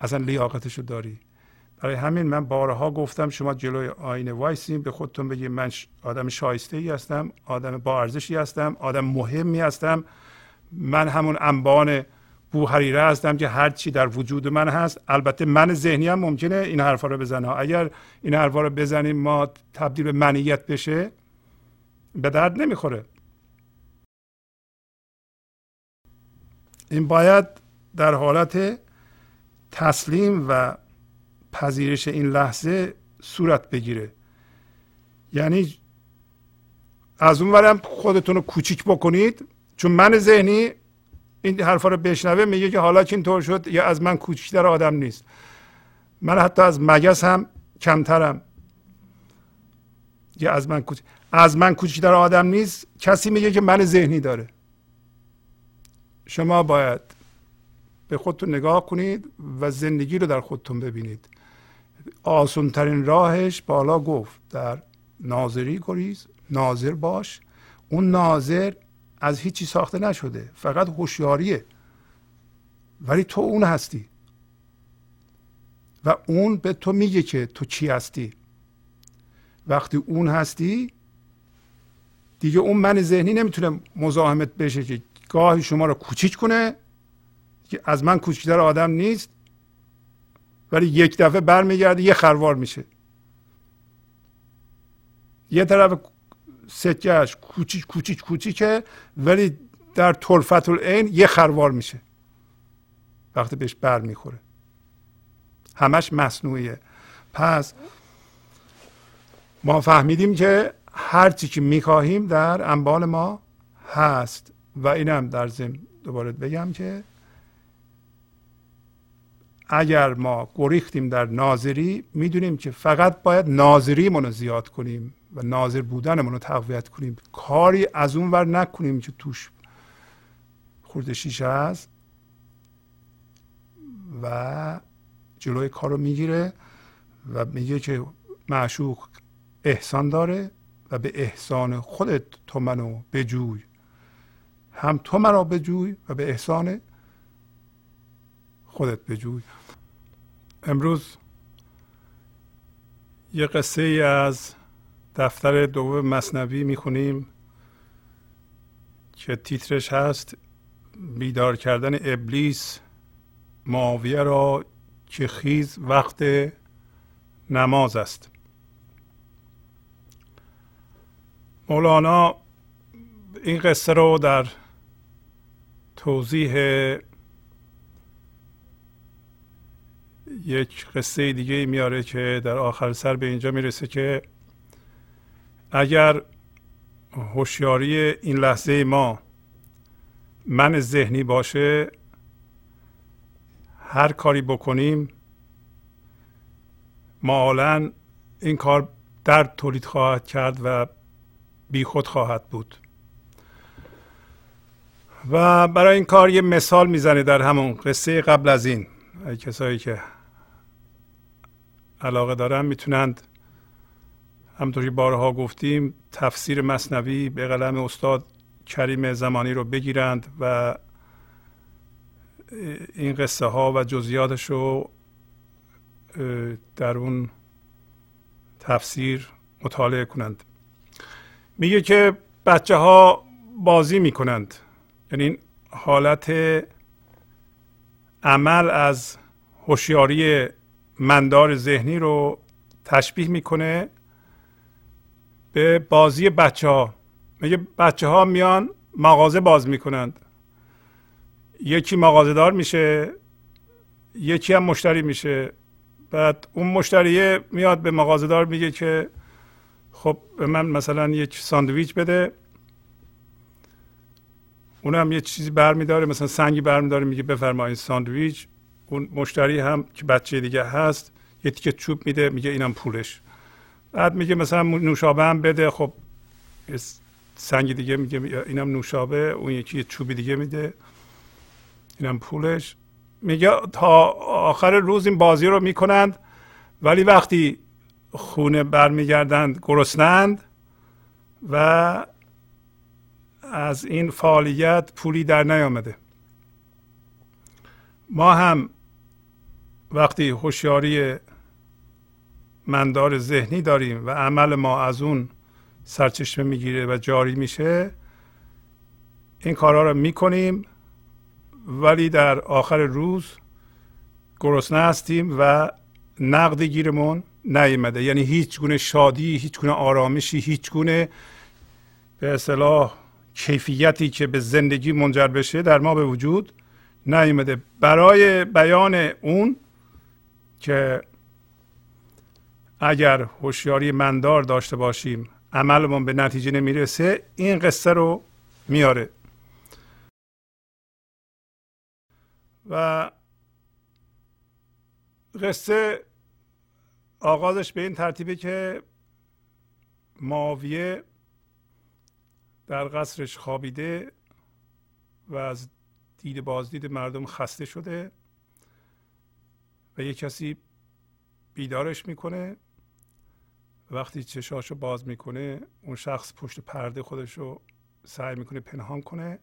اصلا لیاقتشو داری. برای همین من بارها گفتم شما جلوی آینه وایسیم به خودتون بگید من آدم شایسته ای هستم آدم با ارزشی هستم آدم مهمی هستم. من همون انبان بوحریره هستم که هر چی در وجود من هست. البته من ذهنی هم ممکنه این حرفا رو بزنه. اگر این حرفا رو بزنیم ما تبدیل به منیت بشه به درد نمی‌خوره. این باید در حالت تسلیم و پذیرش این لحظه صورت بگیره. یعنی از اون خودتون رو کوچیک بکنید. چون من ذهنی این حرفا رو بشنوه میگه که حالا که اینطور شد یا از من کوچکتر آدم نیست. من حتی از مگس هم کمترم. یا از من کوچ... از من کوچکتر آدم نیست کسی میگه که من ذهنی داره. شما باید به خودتون نگاه کنید و زندگی رو در خودتون ببینید. آسون ترین راهش بالا گفت در ناظری گریز ناظر باش. اون ناظر از هیچی ساخته نشده. فقط هوشیاریه. ولی تو اون هستی. و اون به تو میگه که تو چی هستی. وقتی اون هستی دیگه اون من ذهنی نمی‌تونه مزاحمت بشه که گاهی شما رو کوچیک کنه که از من کوچکتر آدم نیست ولی یک دفعه برمیگرده یه خروار میشه. یه طرف سکهش کوچیک کوچیک کوچیکه ولی در طرفت العین یه خروار میشه. وقتی بهش بر می‌خوره. همش مصنوعیه. پس ما فهمیدیم که هر چی که می‌خواهیم در انبال ما هست. و اینم در ضمن دوباره بگم که اگر ما گریختیم در ناظری می‌دونیم که فقط باید ناظریمون رو زیاد کنیم. و ناظر بودنمون رو تقویت کنیم. کاری از اون ور نکنیم که توش خورده شیشه هست و جلوی کار رو می‌گیره و میگه که معشوق احسان داره و به احسان خودت تو منو بجوی. هم تو مرا بجوی و به احسان خودت بجوی. امروز یه قصه ای از دفتر دوم مصنوی می‌خونیم که تیترش هست بیدار کردن ابلیس معاویه را که خیز وقت نماز است. مولانا این قصه رو در توضیح یک قصه دیگه میاره که در آخر سر به اینجا می‌رسه که اگر هوشیاری این لحظه ما من ذهنی باشه هر کاری بکنیم معالا این کار درد تولید خواهد کرد و بیخود خواهد بود. و برای این کار یه مثال می‌زنه در همون قصه قبل از این. کسایی که علاقه دارن می‌تونند همطوری بارها گفتیم تفسیر مصنوی به قلم استاد کریم زمانی رو بگیرند و این قصه ها و جزئیاتش رو در اون تفسیر مطالعه کنند. میگه که بچه ها بازی می‌کنند. یعنی حالت عمل از هوشیاری مندار ذهنی رو تشبیه می‌کنه. به بازی بچه ها میگه بچه ها میان مغازه باز می‌کنند. یکی مغازه دار میشه یکی هم مشتری میشه. بعد اون مشتریه میاد به مغازه دار میگه که خب به من مثلا یک ساندویچ بده. اونم یه چیزی برمیداره مثلا سنگی برمیداره میگه بفرمایید ساندویچ. اون مشتری هم که بچه دیگه هست یه تیکه چوب میده میگه اینم پولش. بعد میگه مثلا نوشابه هم بده خب سنگ دیگه میگه اینم نوشابه اون یکی چوبی دیگه میده. اینم پولش. میگه تا آخر روز این بازی رو می‌کنند ولی وقتی خونه برمیگردند گرسنند و از این فعالیت پولی در نیامده. ما هم وقتی هوشیاری مندار ذهنی داریم و عمل ما از اون سرچشمه می‌گیره و جاری میشه این کارها رو می‌کنیم. ولی در آخر روز گرسنه هستیم و نقد گیرمون نیامده یعنی هیچ گونه شادی هیچ گونه آرامشی هیچ گونه به اصطلاح کیفیتی که به زندگی منجر بشه در ما به وجود نیامده برای بیان اون که اگر هوشیاری مندار داشته باشیم عملمون به نتیجه نمی‌رسه این قصه رو میاره. و قصه آغازش به این ترتیبه که ماویه در قصرش خوابیده و از دید بازدید مردم خسته شده و یه کسی بیدارش می‌کنه. وقتی چشاشو باز می‌کنه اون شخص پشت پرده خودش رو سعی می‌کنه پنهان کنه.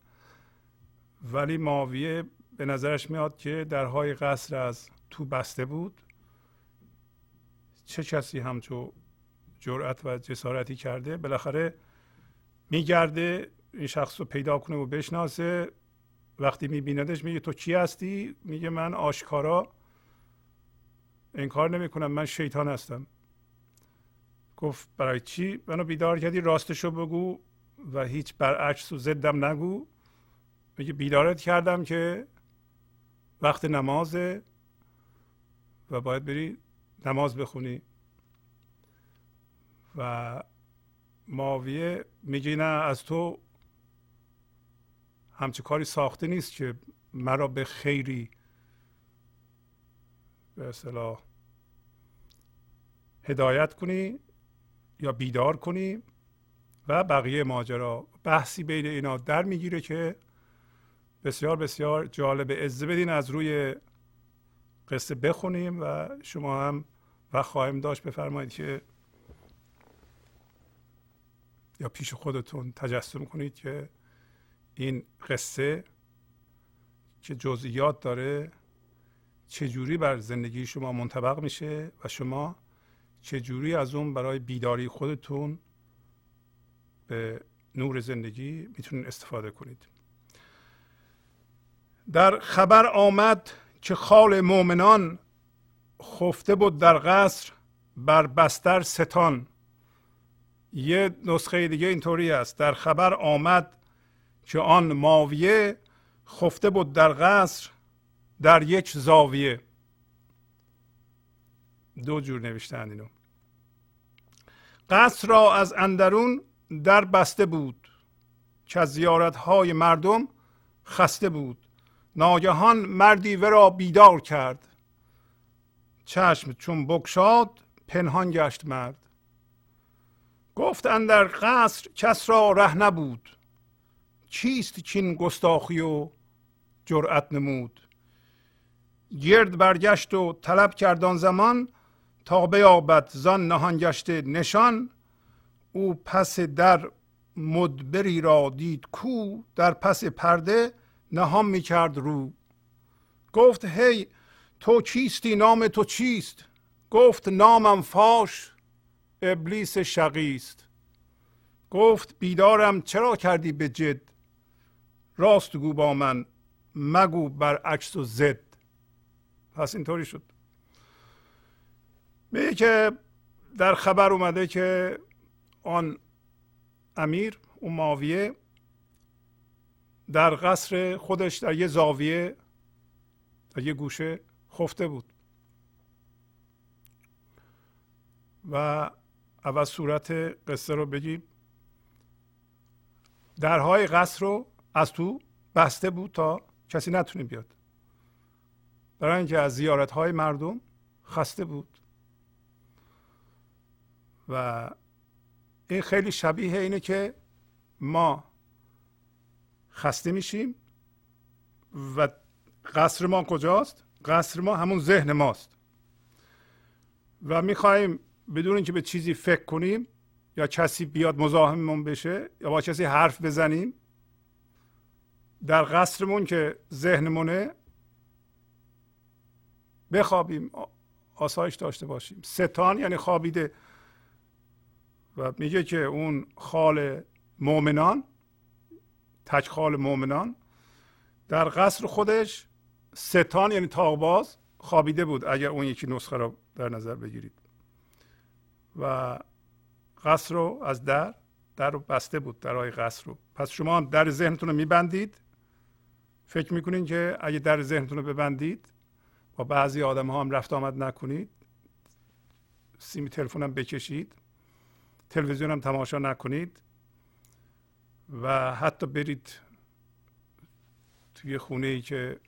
ولی ماویه به نظرش میاد که درهای قصر از تو بسته بود. چه کسی همچو جرأت و جسارتی کرده؟ بالاخره میگرده این شخص رو پیدا کنه و بشناسه. وقتی میبیندش میگه تو کی هستی؟ میگه من آشکارا. انکار نمی‌کنم من شیطان هستم. گفت برای چی؟ منو بیدار کردی راستشو بگو و هیچ برعکس و ضدم نگو. میگه بیدارت کردم که وقت نمازه و باید بری نماز بخونی. و ماویه میگه نه از تو همچه کاری ساخته نیست که مرا به خیری به اصطلاح هدایت کنی. یا بیدار کنی و بقیه ماجرا. بحثی بین اینا در می‌گیره که بسیار بسیار جالب عزه بدین از روی قصه بخونیم و شما هم و خواهیم داشت بفرمایید که یا پیش خودتون تجسم کنید که این قصه که جزئیات داره چجوری بر زندگی شما منطبق میشه و شما چجوری از اون برای بیداری خودتون به نور زندگی می‌تونید استفاده کنید؟ در خبر آمد که خال مؤمنان خفته بود در قصر بر بستر ستان. یه نسخه دیگه اینطوری است. در خبر آمد که آن ماویه خفته بود در قصر در یک زاویه. دو جور نوشتن اینو. قصر را از اندرون در بسته بود که از زیارت های مردم خسته بود. ناگهان مردی ورا بیدار کرد. چشم چون بکشاد پنهان گشت مرد. گفتن در قصر کس را ره نبود. چیست چین گستاخی و جرأت نمود؟ گرد برگشت و طلب کردان زمان تا بیابد زان نهان گشته نشان او پس در مدبری را دید کو در پس پرده نهان می کرد رو. گفت هی تو چیستی نام تو چیست؟ گفت نامم فاش ابلیس شقیست. گفت بیدارم چرا کردی به جد؟ راست گو با من مگو بر عکس و زد. پس اینطوری شد. میگه که در خبر اومده که آن امیر اون ماویه در قصر خودش در یه زاویه در یه گوشه خفته بود. و اول صورت قصه رو بگیم. درهای قصر رو از تو بسته بود تا کسی نتونه بیاد. برای اینکه از زیارت های مردم خسته بود. و این خیلی شبیه اینه که ما خسته میشیم و قصر ما کجاست؟ قصر ما همون ذهن ماست. و می‌خوایم بدون اینکه به چیزی فکر کنیم یا کسی بیاد مزاحممون بشه یا با کسی حرف بزنیم در قصرمون که ذهنمونه بخوابیم آسایش داشته باشیم. ستان یعنی خوابیده و میگه که اون خال مؤمنان تک خال مؤمنان در قصر خودش ستان یعنی تاغباز خوابیده بود. اگر اون یکی نسخه رو در نظر بگیرید. و قصر رو از در در رو بسته بود درهای قصر رو. پس شما هم در ذهنتون رو میبندید. فکر می‌کنین که اگه در ذهنتون رو ببندید با بعضی آدم ها هم رفت آمد نکنید. سیمی تلفن هم بکشید. تلویزیون هم تماشا نکنید و حتی برید توی خونه ای که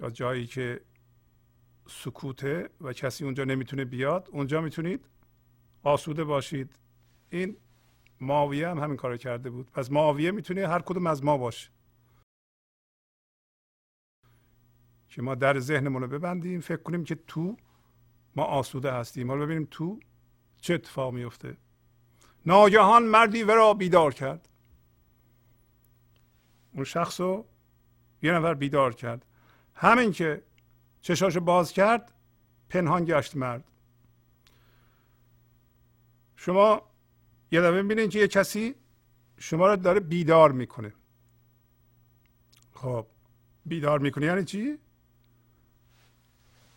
یا جایی که سکوته و کسی اونجا نمی‌تونه بیاد اونجا می‌تونید آسوده باشید. این معاویه هم همین کار کرده بود. پس معاویه می‌تونه هر کدوم از ما باشه. که ما در ذهنمون رو ببندیم فکر کنیم که تو ما آسوده هستیم. حالا ببینیم تو چه اتفاق میفته ناگهان مردی ورا بیدار کرد. اون شخص رو یه نفر بیدار کرد. همین که چشاشو باز کرد پنهان گشت مرد. شما یه دفعه ببینید که یه کسی شما رو داره بیدار می‌کنه. خب بیدار می‌کنه یعنی چی؟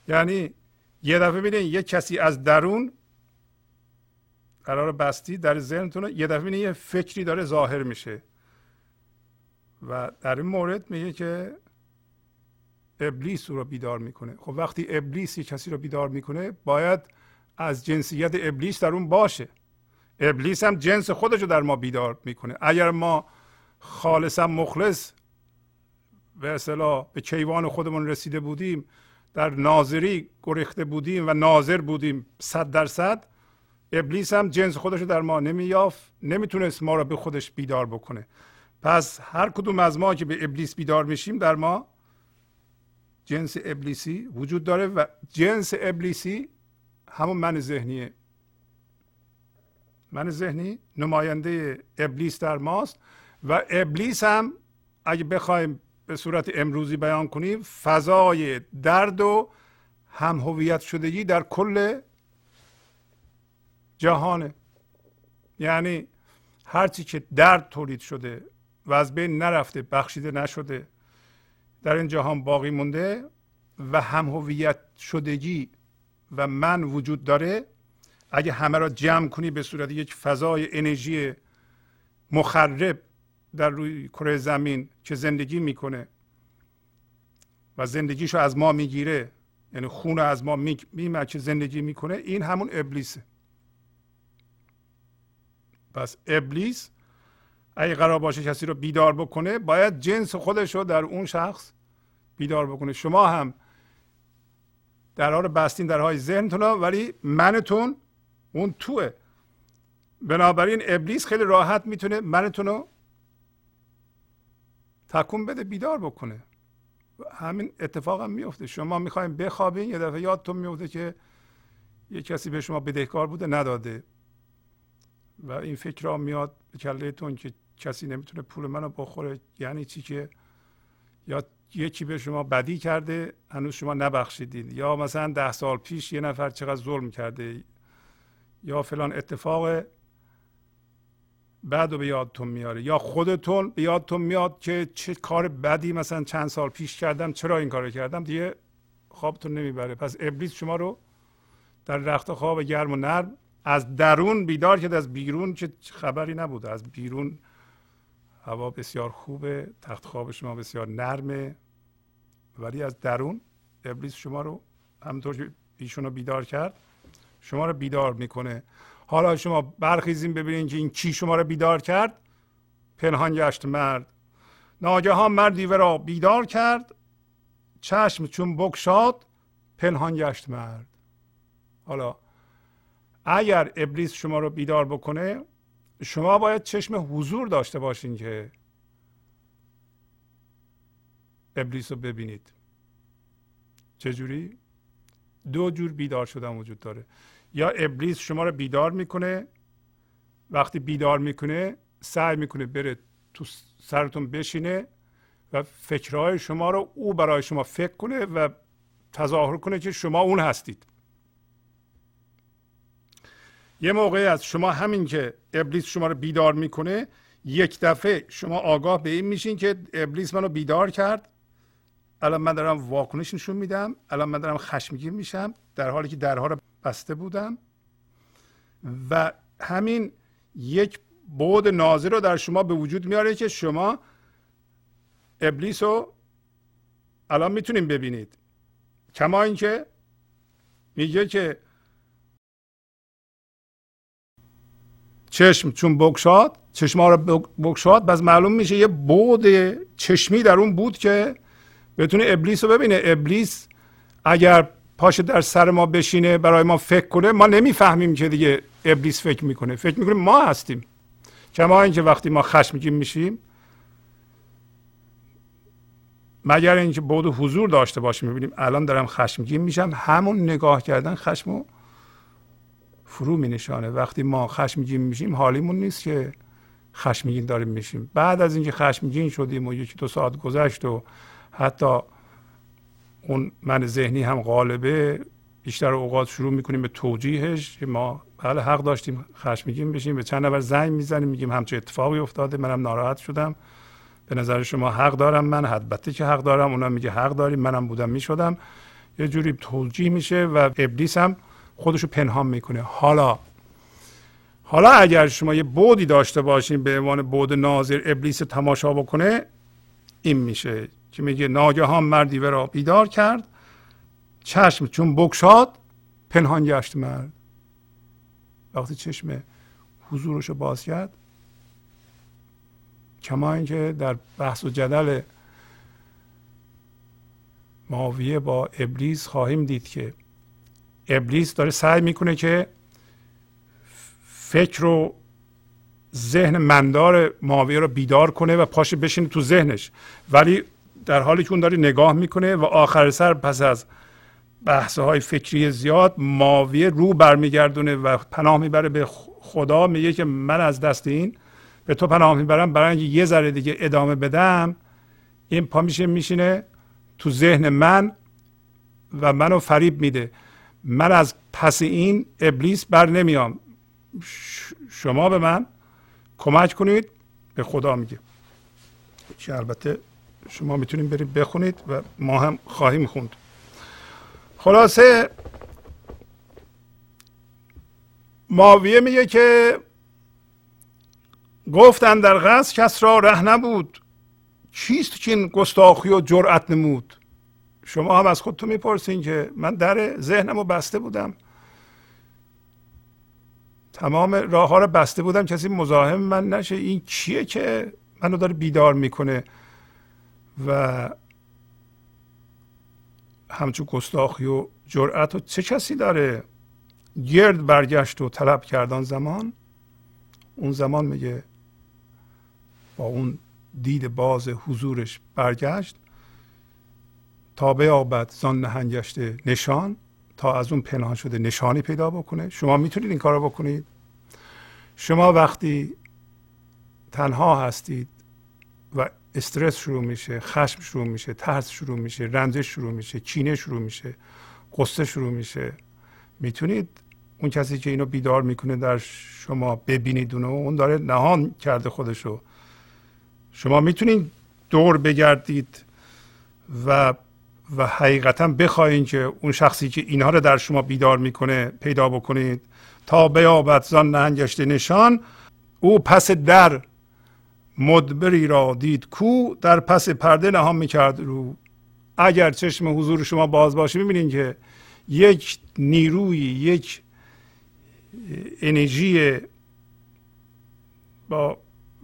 یعنی یه دفعه ببینید یه کسی از درون قرار بستی در ذهنتون یه دفعه یه فکری داره ظاهر میشه. و در این مورد میگه که ابلیس او رو بیدار می‌کنه. خب وقتی ابلیس یه کسی رو بیدار می‌کنه باید از جنسیت ابلیس در اون باشه. ابلیس هم جنس خودش رو در ما بیدار می‌کنه. اگر ما خالصا مخلص به اصطلاح به کیوان خودمون رسیده بودیم در ناظری گریخته بودیم و ناظر بودیم صد درصد ابلیس هم جنس خودش رو در ما نمییافت نمی‌تونست ما رو به خودش بیدار بکنه. پس هر کدوم از ما که به ابلیس بیدار میشیم در ما جنس ابلیسی وجود داره و جنس ابلیسی همون من ذهنیه. من ذهنی نماینده ابلیس در ماست و ابلیس هم اگه بخوایم به صورت امروزی بیان کنیم فضای درد و هم هویت شدگی در کل جهانه. یعنی هرچی که درد تولید شده و از بین نرفته بخشیده نشده در این جهان باقی مونده و هم هویت شدگی و من وجود داره اگه همه را جمع کنی به صورت یک فضای انرژی مخرب در روی کره زمین که زندگی می‌کنه و زندگیشو از ما می‌گیره یعنی خون از ما میمه که زندگی می‌کنه این همون ابلیسه. پس ابلیس اگه قرار باشه کسی رو بیدار بکنه باید جنس خودش رو در اون شخص بیدار بکنه. شما هم در حال بستین درهای ذهنتون ولی منتون اون توه. بنابراین ابلیس خیلی راحت می‌تونه منتون رو تکون بده بیدار بکنه. همین اتفاق هم میفته شما می‌خوایم بخوابین یه دفعه یادتون میفته که یه کسی به شما بدهکار بوده نداده. و این فکر را میاد به کلهتون که کسی نمی‌تونه پول منو بخوره. یعنی چی که یا یکی به شما بدی کرده هنوز شما نبخشیدید یا مثلا ده سال پیش یه نفر چقدر ظلم کرده یا فلان اتفاق بعد رو به یادتون میاره. یا خودتون به یادتون میاد که چه کار بدی مثلا چند سال پیش کردم چرا این کار کردم؟ دیگه خوابتون نمی‌بره. پس ابلیس شما رو در رخت خواب گرم و نرم از درون بیدار کرد از بیرون که خبری نبود. از بیرون هوا بسیار خوبه تخت خواب شما بسیار نرمه. ولی از درون ابلیس شما رو همونطور که ایشون رو بیدار کرد شما رو بیدار می‌کنه. حالا شما برخیزیم ببینید که این کی شما رو بیدار کرد. پنهان گشت مرد. ناگهان مردی را بیدار کرد. چشم چون بکشاد پنهان گشت مرد. حالا اگر ابلیس شما رو بیدار بکنه شما باید چشم حضور داشته باشین که ابلیس رو ببینید. چجوری؟ دو جور بیدار شدن وجود داره. یا ابلیس شما رو بیدار می‌کنه وقتی بیدار می‌کنه سعی می‌کنه بره تو سرتون بشینه و فکرهای شما رو او برای شما فکر کنه و تظاهر کنه که شما اون هستید. یه موقعی از شما همین که ابلیس شما رو بیدار می‌کنه یک دفعه شما آگاه به این میشین که ابلیس منو بیدار کرد. الان من دارم واکنش نشون میدم الان من دارم خشمگین میشم در حالی که درها رو بسته بودم. و همین یک بود ناظر رو در شما به وجود میاره که شما ابلیس رو الان می‌تونیم ببینید. کما اینکه میگه که چشم چون بگشاد چشم ها رو بگشاد بس معلوم میشه یه بود چشمی در اون بود که بتونه ابلیس رو ببینه. ابلیس اگر پاش در سر ما بشینه برای ما فکر کنه ما نمی‌فهمیم که دیگه ابلیس فکر می‌کنه. فکر می‌کنیم ما هستیم. کما اینکه وقتی ما خشمگین میشیم مگر اینکه بود حضور داشته باشیم می‌بینیم الان دارم خشمگین میشم همون نگاه کردن خشمو فرو می نشانه. وقتی ما خشمگین میشیم حالیمون نیست که خشمگین داریم میشیم. بعد از اینکه خشمگین شدیم و یکی دو ساعت گذشت و حتی اون من ذهنی هم غالبه بیشتر اوقات شروع می‌کنیم به توجیهش که ما بله حق داشتیم خشمگین بشیم. به چند نفر زنگ می‌زنیم میگیم همچه اتفاقی افتاده. منم ناراحت شدم. به نظر شما حق دارم من؟ البته که حق دارم. اونا میگه حق داریم. منم بودم می‌شدم. یه جوری توجیه میشه و ابلیس هم خودشو پنهان می‌کنه. حالا حالا اگر شما یه بودی داشته باشین به عنوان بود ناظر ابلیس تماشا بکنه این میشه. که میگه؟ ناگهان مردی را بیدار کرد چشم چون بکشاد پنهان گشت مرد. وقتی چشم حضورش رو باز کرد کما اینکه در بحث و جدل ماویه با ابلیس خواهیم دید که ابلیس داره سعی می‌کنه که فکر رو ذهن مندار ماویه رو بیدار کنه و پاش بشینه تو ذهنش. ولی در حالی که اون داره نگاه می‌کنه و آخر سر پس از بحث های فکری زیاد ماویه رو برمیگردونه و پناه می‌بره به خدا میگه که من از دست این به تو پناه می‌برم برای اینکه یه ذره دیگه ادامه بدم. این پا میشه میشینه تو ذهن من و منو فریب میده. من از پس این ابلیس بر نمیام. شما به من کمک کنید به خدا میگه. که البته شما می‌تونید برید بخونید و ما هم خواهیم خوند. خلاصه ماویه میگه که گفتن در غز کس را ره نبود. چیست که این گستاخی و جرأت نمود؟ شما هم از خودتون می‌پرسین که من در ذهنم رو بسته بودم. تمام راه ها رو بسته بودم کسی مزاحم من نشه. این کیه که منو داره بیدار می‌کنه؟ و همچون گستاخی و جرأت و چه کسی داره؟ گرد برگشت و طلب کردن زمان. اون زمان میگه با اون دید باز حضورش برگشت. تا بیابد زان نهنگشته نشان تا از اون پنهان شده نشانی پیدا بکنه. شما می‌تونید این کار رو بکنید. شما وقتی تنها هستید و استرس شروع میشه خشم شروع میشه ترس شروع میشه رنجش شروع میشه چینه شروع میشه قصه شروع میشه می‌تونید اون کسی که اینو بیدار می‌کنه در شما ببینید اونو. اون داره نهان کرده خودشو. شما می‌تونید دور بگردید و و حقیقتا بخواین که اون شخصی که اینها رو در شما بیدار می‌کنه پیدا بکنید. تا بیابد زان نهنگشت نشان او پس در مدبری را دید کو در پس پرده نهان می‌کرد رو. اگر چشم حضور شما باز باشه می‌بینید که یک نیروی یک انرژی با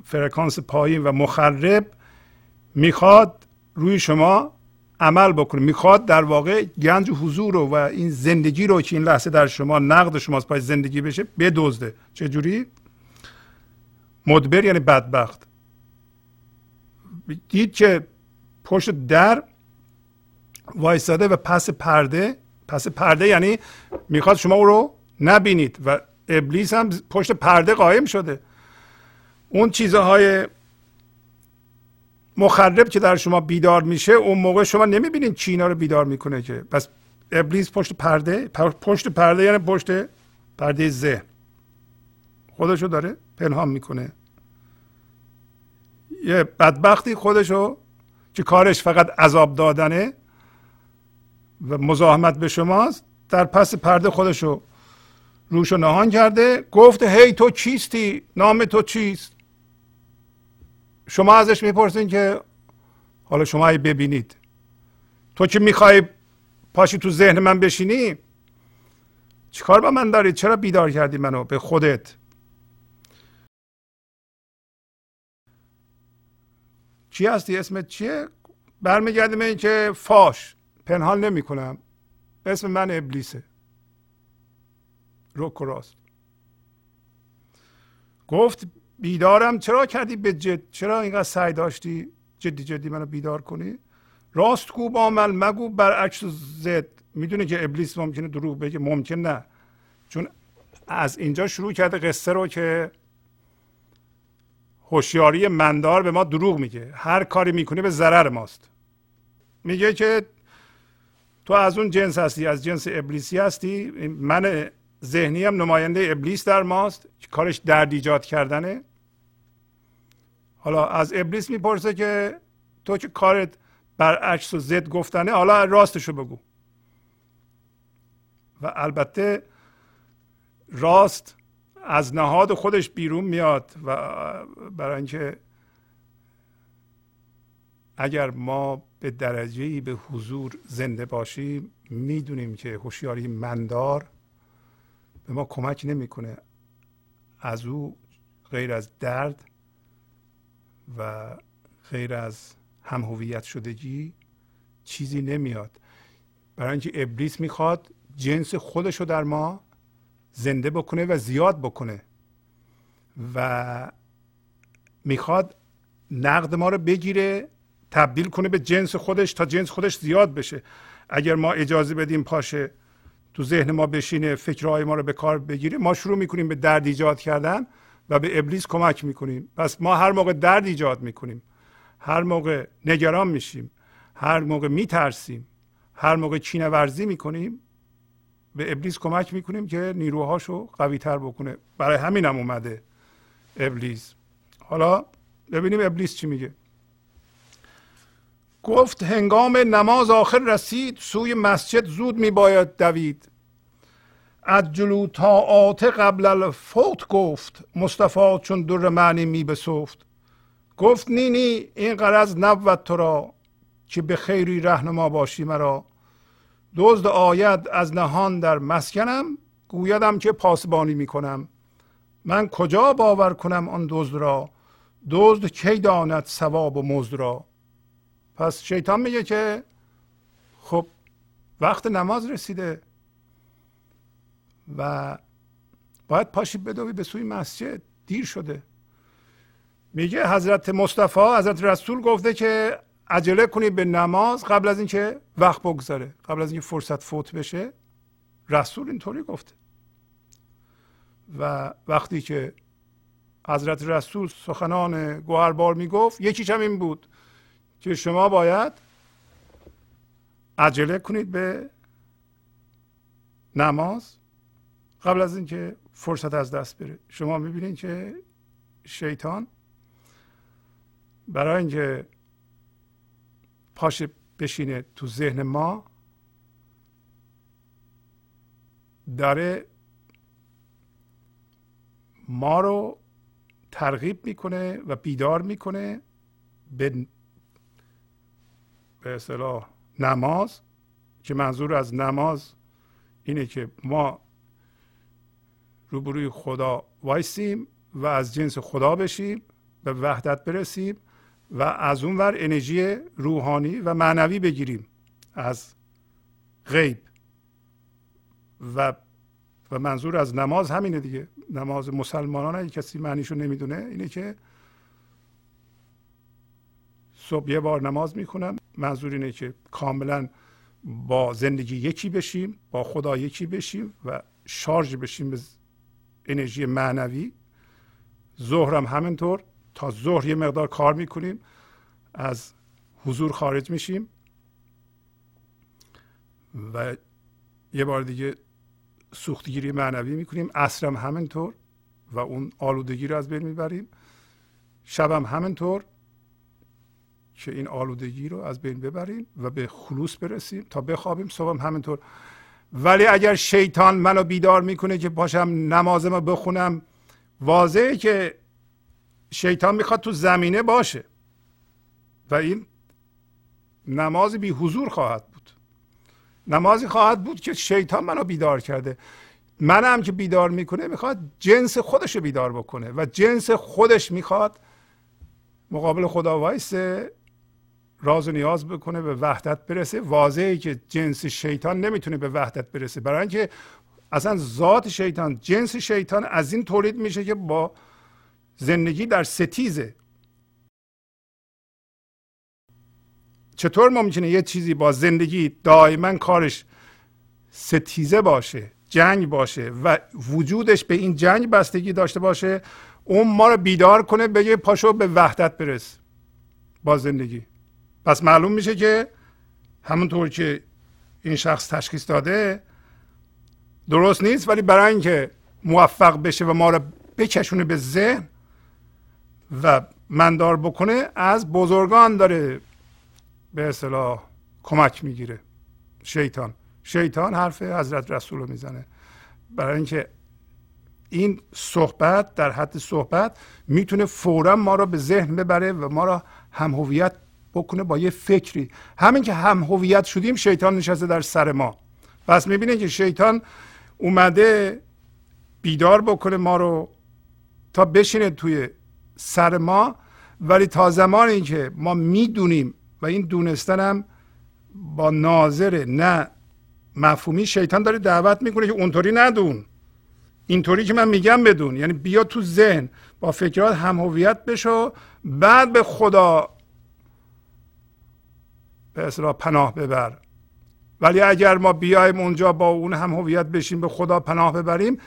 فرکانس پایین و مخرب می‌خواد روی شما عمل بکنه. می‌خواد در واقع گنج حضور رو و این زندگی رو که این لحظه در شما نقد شماست پای زندگی بشه بدزده. چجوری؟ مدبر یعنی بدبخت. دید که پشت در وایستاده و پس پرده پس پرده یعنی می‌خواد شما او رو نبینید و ابلیس هم پشت پرده قایم شده. اون چیزهای مخرب که در شما بیدار میشه اون موقع شما نمی‌بینید چی اینا رو بیدار می‌کنه که. پس ابلیس پشت پرده پشت پرده یعنی پشت پرده ذهن. خودشو داره پنهان می‌کنه. یه بدبختی خودشو که کارش فقط عذاب دادنه و مزاحمت به شماست در پس پرده خودشو روشو نهان کرده گفت هی تو چیستی؟ نام تو چیست؟ شما ازش می‌پرسین که حالا شما ببینید. تو که می‌خوای پاشی تو ذهن من بشینی چیکار با من دارید چرا بیدار کردی منو به خودت؟ چی هستی؟ اسمت چیه؟ برمیگردیم این که فاش. پنهان نمی کنم اسم من ابلیسه. روک راست. گفت بیدارم. چرا کردی به جد؟ چرا اینقدر سعی داشتی جدی جدی منو بیدار کنی؟ راست کو با عمل مگو برعکس زد. می‌دونه که ابلیس ممکنه دروغ بگه؟ ممکن نه. چون از اینجا شروع کرده قصه رو که هوشیاری مندار به ما دروغ میگه. هر کاری می‌کنه به ضرر ماست. میگه که تو از اون جنس هستی از جنس ابلیسی هستی. من ذهنی هم نماینده ابلیس در ماست. کارش درد ایجاد کردنه. حالا از ابلیس می‌پرسه که تو که کارت برعکس و ضد گفتنه؟ حالا راستشو بگو. و البته راست از نهاد خودش بیرون میاد و برای اینکه اگر ما به درجه به حضور زنده باشیم می‌دونیم که هوشیاری مندار به ما کمک نمی‌کنه از او غیر از درد و غیر از هم هویت شدگی چیزی نمیاد. برای اینکه ابلیس می‌خواد جنس خودش رو در ما زنده بکنه و زیاد بکنه و می‌خواد نقد ما رو بگیره تبدیل کنه به جنس خودش تا جنس خودش زیاد بشه. اگر ما اجازه بدیم پاشه تو ذهن ما بشینه فکرهای ما رو به کار بگیره ما شروع می‌کنیم به درد ایجاد کردن و به ابلیس کمک می‌کنیم. پس ما هر موقع درد ایجاد می‌کنیم هر موقع نگران میشیم هر موقع میترسیم هر موقع چینه ورزی می‌کنیم به ابلیس کمک می‌کنیم که نیروهاشو قوی تر بکنه. برای همین هم اومده ابلیس. حالا ببینیم ابلیس چی میگه. گفت هنگام نماز آخر رسید سوی مسجد زود میباید دوید. از جلو تا آته قبل الفوت گفت مصطفی چون در معنی می بسفت گفت نینی این قرض نبود تو را که به خیری رهنما باشی مرا. دزد آید از نهان در مسکنم گویدم که پاسبانی می‌کنم. من کجا باور کنم آن دزد را؟ دزد کی داند ثواب و مزد را؟ پس شیطان میگه که خب وقت نماز رسیده و باید پاشی بدوی به سوی مسجد. دیر شده. میگه حضرت مصطفی حضرت رسول گفته که عجله کنید به نماز قبل از اینکه وقت بگذاره. قبل از اینکه فرصت فوت بشه. رسول اینطوری گفته. و وقتی که حضرت رسول سخنان گوهربار می‌گفت یکیش هم این بود. که شما باید عجله کنید به نماز قبل از اینکه فرصت از دست بره. شما می‌بینید که شیطان برای اینکه پاش بشینه تو ذهن ما داره ما رو ترغیب می‌کنه و بیدار می‌کنه به به اصطلاح نماز که منظور از نماز اینه که ما روبروی خدا وایسیم و از جنس خدا بشیم به وحدت برسیم و از اون ور انرژی روحانی و معنوی بگیریم از غیب. و و منظور از نماز همینه دیگه. نماز مسلمانان اگه کسی معنیشو نمی‌دونه اینه که صبح یه بار نماز می‌خونم. منظور اینه که کاملا با زندگی یکی بشیم با خدا یکی بشیم و شارژ بشیم به انرژی معنوی. ظهرم همینطور. تا ظهر یه مقدار کار می‌کنیم از حضور خارج میشیم. و یه بار دیگه سوختگیری معنوی می‌کنیم. اصرم همینطور و اون آلودگی رو از بین می‌بریم. شبم همینطور. که این آلودگی رو از بین ببریم و به خلوص برسیم تا بخوابیم. صبحم همینطور. ولی اگر شیطان منو بیدار می‌کنه که پاشم نمازم بخونم واضحه که شیطان می‌خواد تو زمینه باشه. و این نماز بی حضور خواهد بود. نمازی خواهد بود که شیطان منو بیدار کرده. منم که بیدار می‌کنه می‌خواد جنس خودش رو بیدار بکنه. و جنس خودش می‌خواد مقابل خدا وایسه. راز و نیاز بکنه به وحدت برسه. واضحه که جنس شیطان نمی‌تونه به وحدت برسه. برای اینکه اصلا ذات شیطان جنس شیطان از این تولید میشه که با زندگی در ستیزه. چطور ممکنه یه چیزی با زندگی دائما کارش ستیزه باشه جنگ باشه و وجودش به این جنگ بستگی داشته باشه؟ اون ما رو بیدار کنه بگه پاشو به وحدت برس با زندگی. پس معلوم میشه که همونطور که این شخص تشخیص داده درست نیست ولی برای اینکه موفق بشه و ما رو بکشونه به ذهن و مندار بکنه از بزرگان داره به اصطلاح کمک می‌گیره. شیطان. شیطان حرف حضرت رسول رو می‌زنه. برای اینکه این صحبت در حد صحبت می‌تونه فورا ما رو به ذهن ببره و ما رو هم هویت بکنه با یه فکری. همین که هم هویت شدیم شیطان نشسته در سر ما. پس می‌بینید که شیطان اومده بیدار بکنه ما رو تا بشینه توی سر ما. ولی تا زمانی که ما می‌دونیم و این دونستن هم با ناظر نه مفهومی شیطان داره دعوت می‌کنه که اونطوری ندون. اینطوری که من میگم بدون. یعنی بیا تو ذهن با فکرات هم هویت بشو بعد به خدا به اصلا پناه ببر. ولی اگر ما بیایم اونجا با اون هم هویت بشیم به خدا پناه ببریم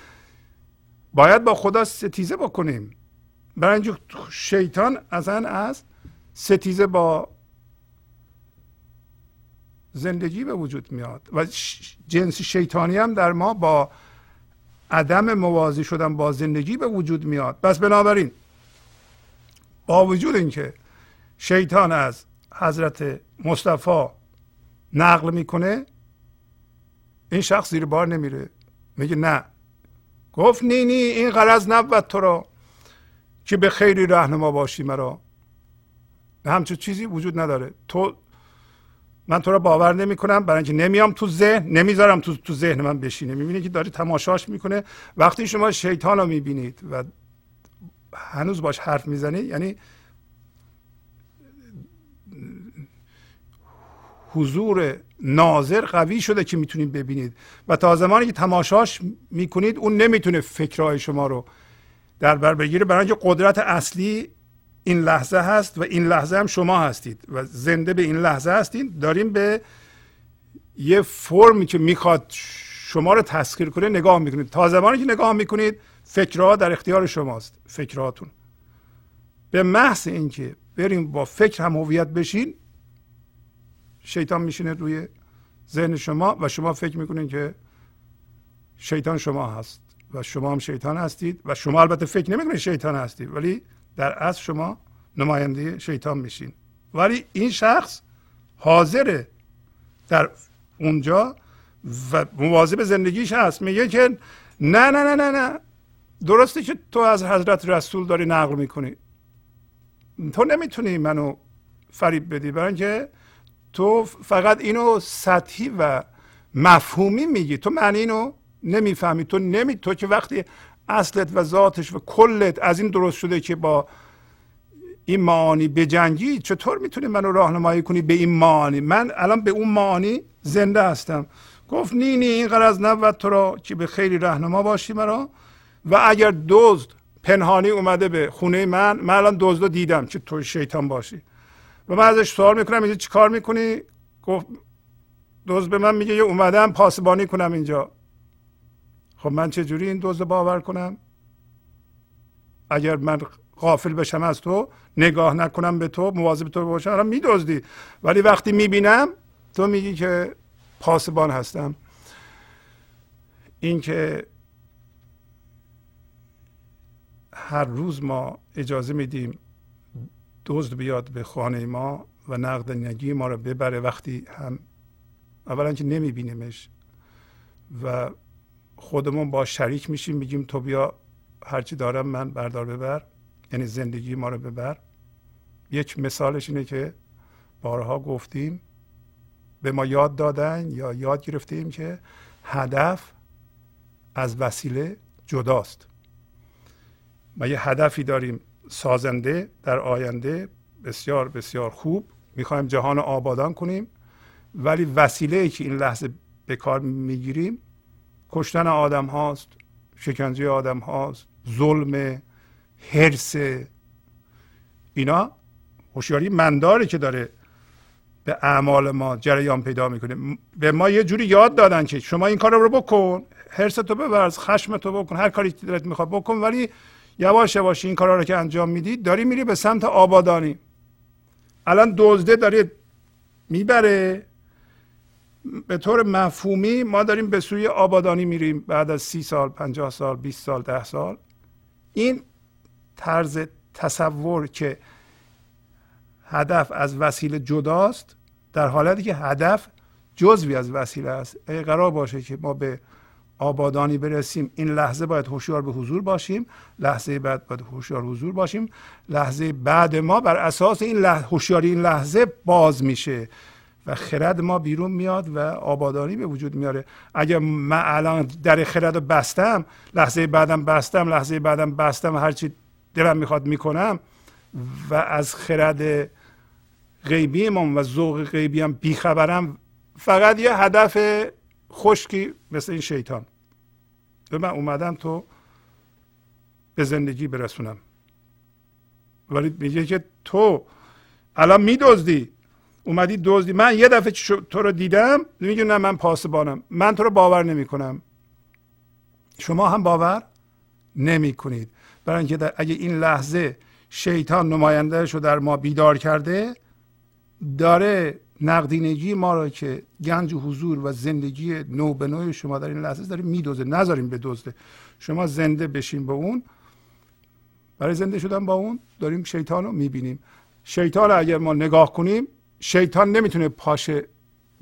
باید با خدا ستیزه بکنیم. برای شیطان اصلا از ستیزه با زندگی به وجود میاد. و جنس شیطانی هم در ما با عدم موازی شدن با زندگی به وجود میاد. پس بنابراین با وجود اینکه شیطان از حضرت مصطفی نقل می‌کنه این شخص زیر بار نمیره. میگه نه. گفت نی نی این غرض نبود تو را که به خیری رهنما باشی مرا. همچون چیزی وجود نداره. تو من تو را باور نمی کنم برای اینکه نمیام تو ذهن نمی‌ذارم تو تو ذهن من بشینه. می‌بینی که داری تماشاش می‌کنه. وقتی شما شیطان رو می‌بینید و هنوز باش حرف می‌زنید یعنی حضور ناظر قوی شده که می‌تونید ببینید. و تا زمانی که تماشاش می‌کنید اون نمی‌تونه فکرهای شما رو در بر بگیره. برای اینکه قدرت اصلی این لحظه هست و این لحظه هم شما هستید و زنده به این لحظه هستید. داریم به یه فرمی که می‌خواد شما رو تسخیر کنه نگاه می‌کنید. تا زمانی که نگاه می‌کنید فکرها در اختیار شماست. فکرهاتون. به محض اینکه بریم با فکر هم هویت بشین شیطان میشینه روی ذهن شما و شما فکر می‌کنید که شیطان شما هست و شما هم شیطان هستید و شما البته فکر نمی‌کنید شیطان هستید ولی در اصل شما نماینده شیطان میشین. ولی این شخص حاضره در اونجا و مواظب زندگیش هست. میگه که نه نه نه نه نه. درسته که تو از حضرت رسول داری نقل می‌کنی. تو نمی‌تونی منو فریب بدی. برای اینکه تو فقط اینو سطحی و مفهومی میگی. تو معنی اینو نمی‌فهمی. تو نمی تو که وقتی اصلت و ذاتش و کلت از این درست شده که با این معانی بجنگی چطور می‌تونی منو راهنمایی کنی به این معانی من الان به اون معانی زنده هستم. گفت نی نی این قرض نبود تو را که به خیلی رهنما باشی مرا. و اگر دزد پنهانی اومده به خونه من من الان دزد دیدم که تو شیطان باشی. و من ازش سوال می‌کنم اینجا چی کار می‌کنی؟ گفت دزد به من میگه یه اومدم پاسبانی کنم اینجا. خب من چه جوری این دزد باور کنم؟ اگر من غافل بشم از تو نگاه نکنم به تو مواظب تو باشم الان میدزدی. ولی وقتی می‌بینم تو میگی که پاسبان هستم. اینکه هر روز ما اجازه میدیم دزد بیاد به خانه ما و نقد نگی ما رو ببره وقتی هم اولا که نمیبینیمش و خودمون با شریک میشیم میگیم تو بیا هرچی دارم من بردار ببر یعنی زندگی ما رو ببر. یک مثالش اینه که بارها گفتیم به ما یاد دادن یا یاد گرفتیم که هدف از وسیله جداست. ما یه هدفی داریم. سازنده در آینده بسیار بسیار خوب. می‌خوایم جهان آبادان کنیم. ولی وسیله ای که این لحظه به کار می‌گیریم کشتن آدم هاست شکنجه آدم هاست ظلم حرس. اینا هوشیاری منداره که داره به اعمال ما جریان پیدا می‌کنه. به ما یه جوری یاد دادن که شما این کار رو بکن حرس تو ببرز خشم تو بکن هر کاری دلت می‌خواد بکن ولی یواش یواش این کارا رو که انجام میدی داری میری به سمت آبادانی. الان دزده داره می‌بره. به طور مفهومی ما داریم به سوی آبادانی میریم بعد از سی سال پنجاه سال 20 سال ده سال. این طرز تصور که هدف از وسیله جداست در حالتی که هدف جزوی از وسیله است. اگه قرار باشه که ما به آبادانی برسیم این لحظه باید هوشیار به حضور باشیم لحظه بعد باید هوشیار حضور باشیم. لحظه بعد ما بر اساس این هوشیاری این لحظه باز میشه و خرد ما بیرون میاد و آبادانی به وجود میاره. اگر من الان در خرد رو بستم لحظه بعدم بستم لحظه بعدم بستم هرچی دلم می‌خواد می‌کنم و از خرد غیبی و ذوق غیبی هم بیخبرم فقط یه هدف خشکی مثل این شیطان. به من اومدم تو به زندگی برسونم. ولی میگه که تو الان میدزدی. اومدی دزدی. من یه دفعه تو رو دیدم میگه نه من پاسبانم. من تو رو باور نمی کنم شما هم باور نمی کنید برای اینکه اگه این لحظه شیطان نمایندهش رو در ما بیدار کرده داره نقدینگی ما را که گنج حضور و زندگی نو به نوع شما در این لحظه داره میدوزه. نذاریم بدزده شما زنده بشین با اون. برای زنده شدن با اون داریم شیطان رو می‌بینیم. شیطان اگر ما نگاه کنیم شیطان نمی‌تونه پاشه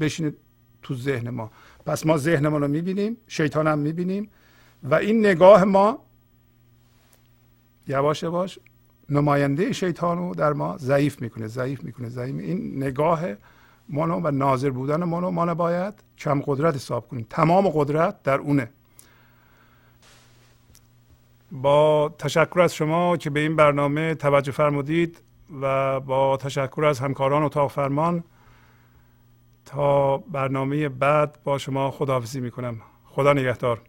بشینه تو ذهن ما. پس ما ذهن ما رو می‌بینیم شیطان هم می‌بینیم و این نگاه ما یواش یواش نماینده شیطان رو در ما ضعیف می‌کنه ضعیف می‌کنه. ضعیف این نگاه ما و ناظر بودن ما ما نباید کم قدرت حساب کنیم. تمام قدرت در اونه. با تشکر از شما که به این برنامه توجه فرمودید و با تشکر از همکاران اتاق فرمان تا برنامه بعد با شما خداحافظی می‌کنم. خدا نگهدار.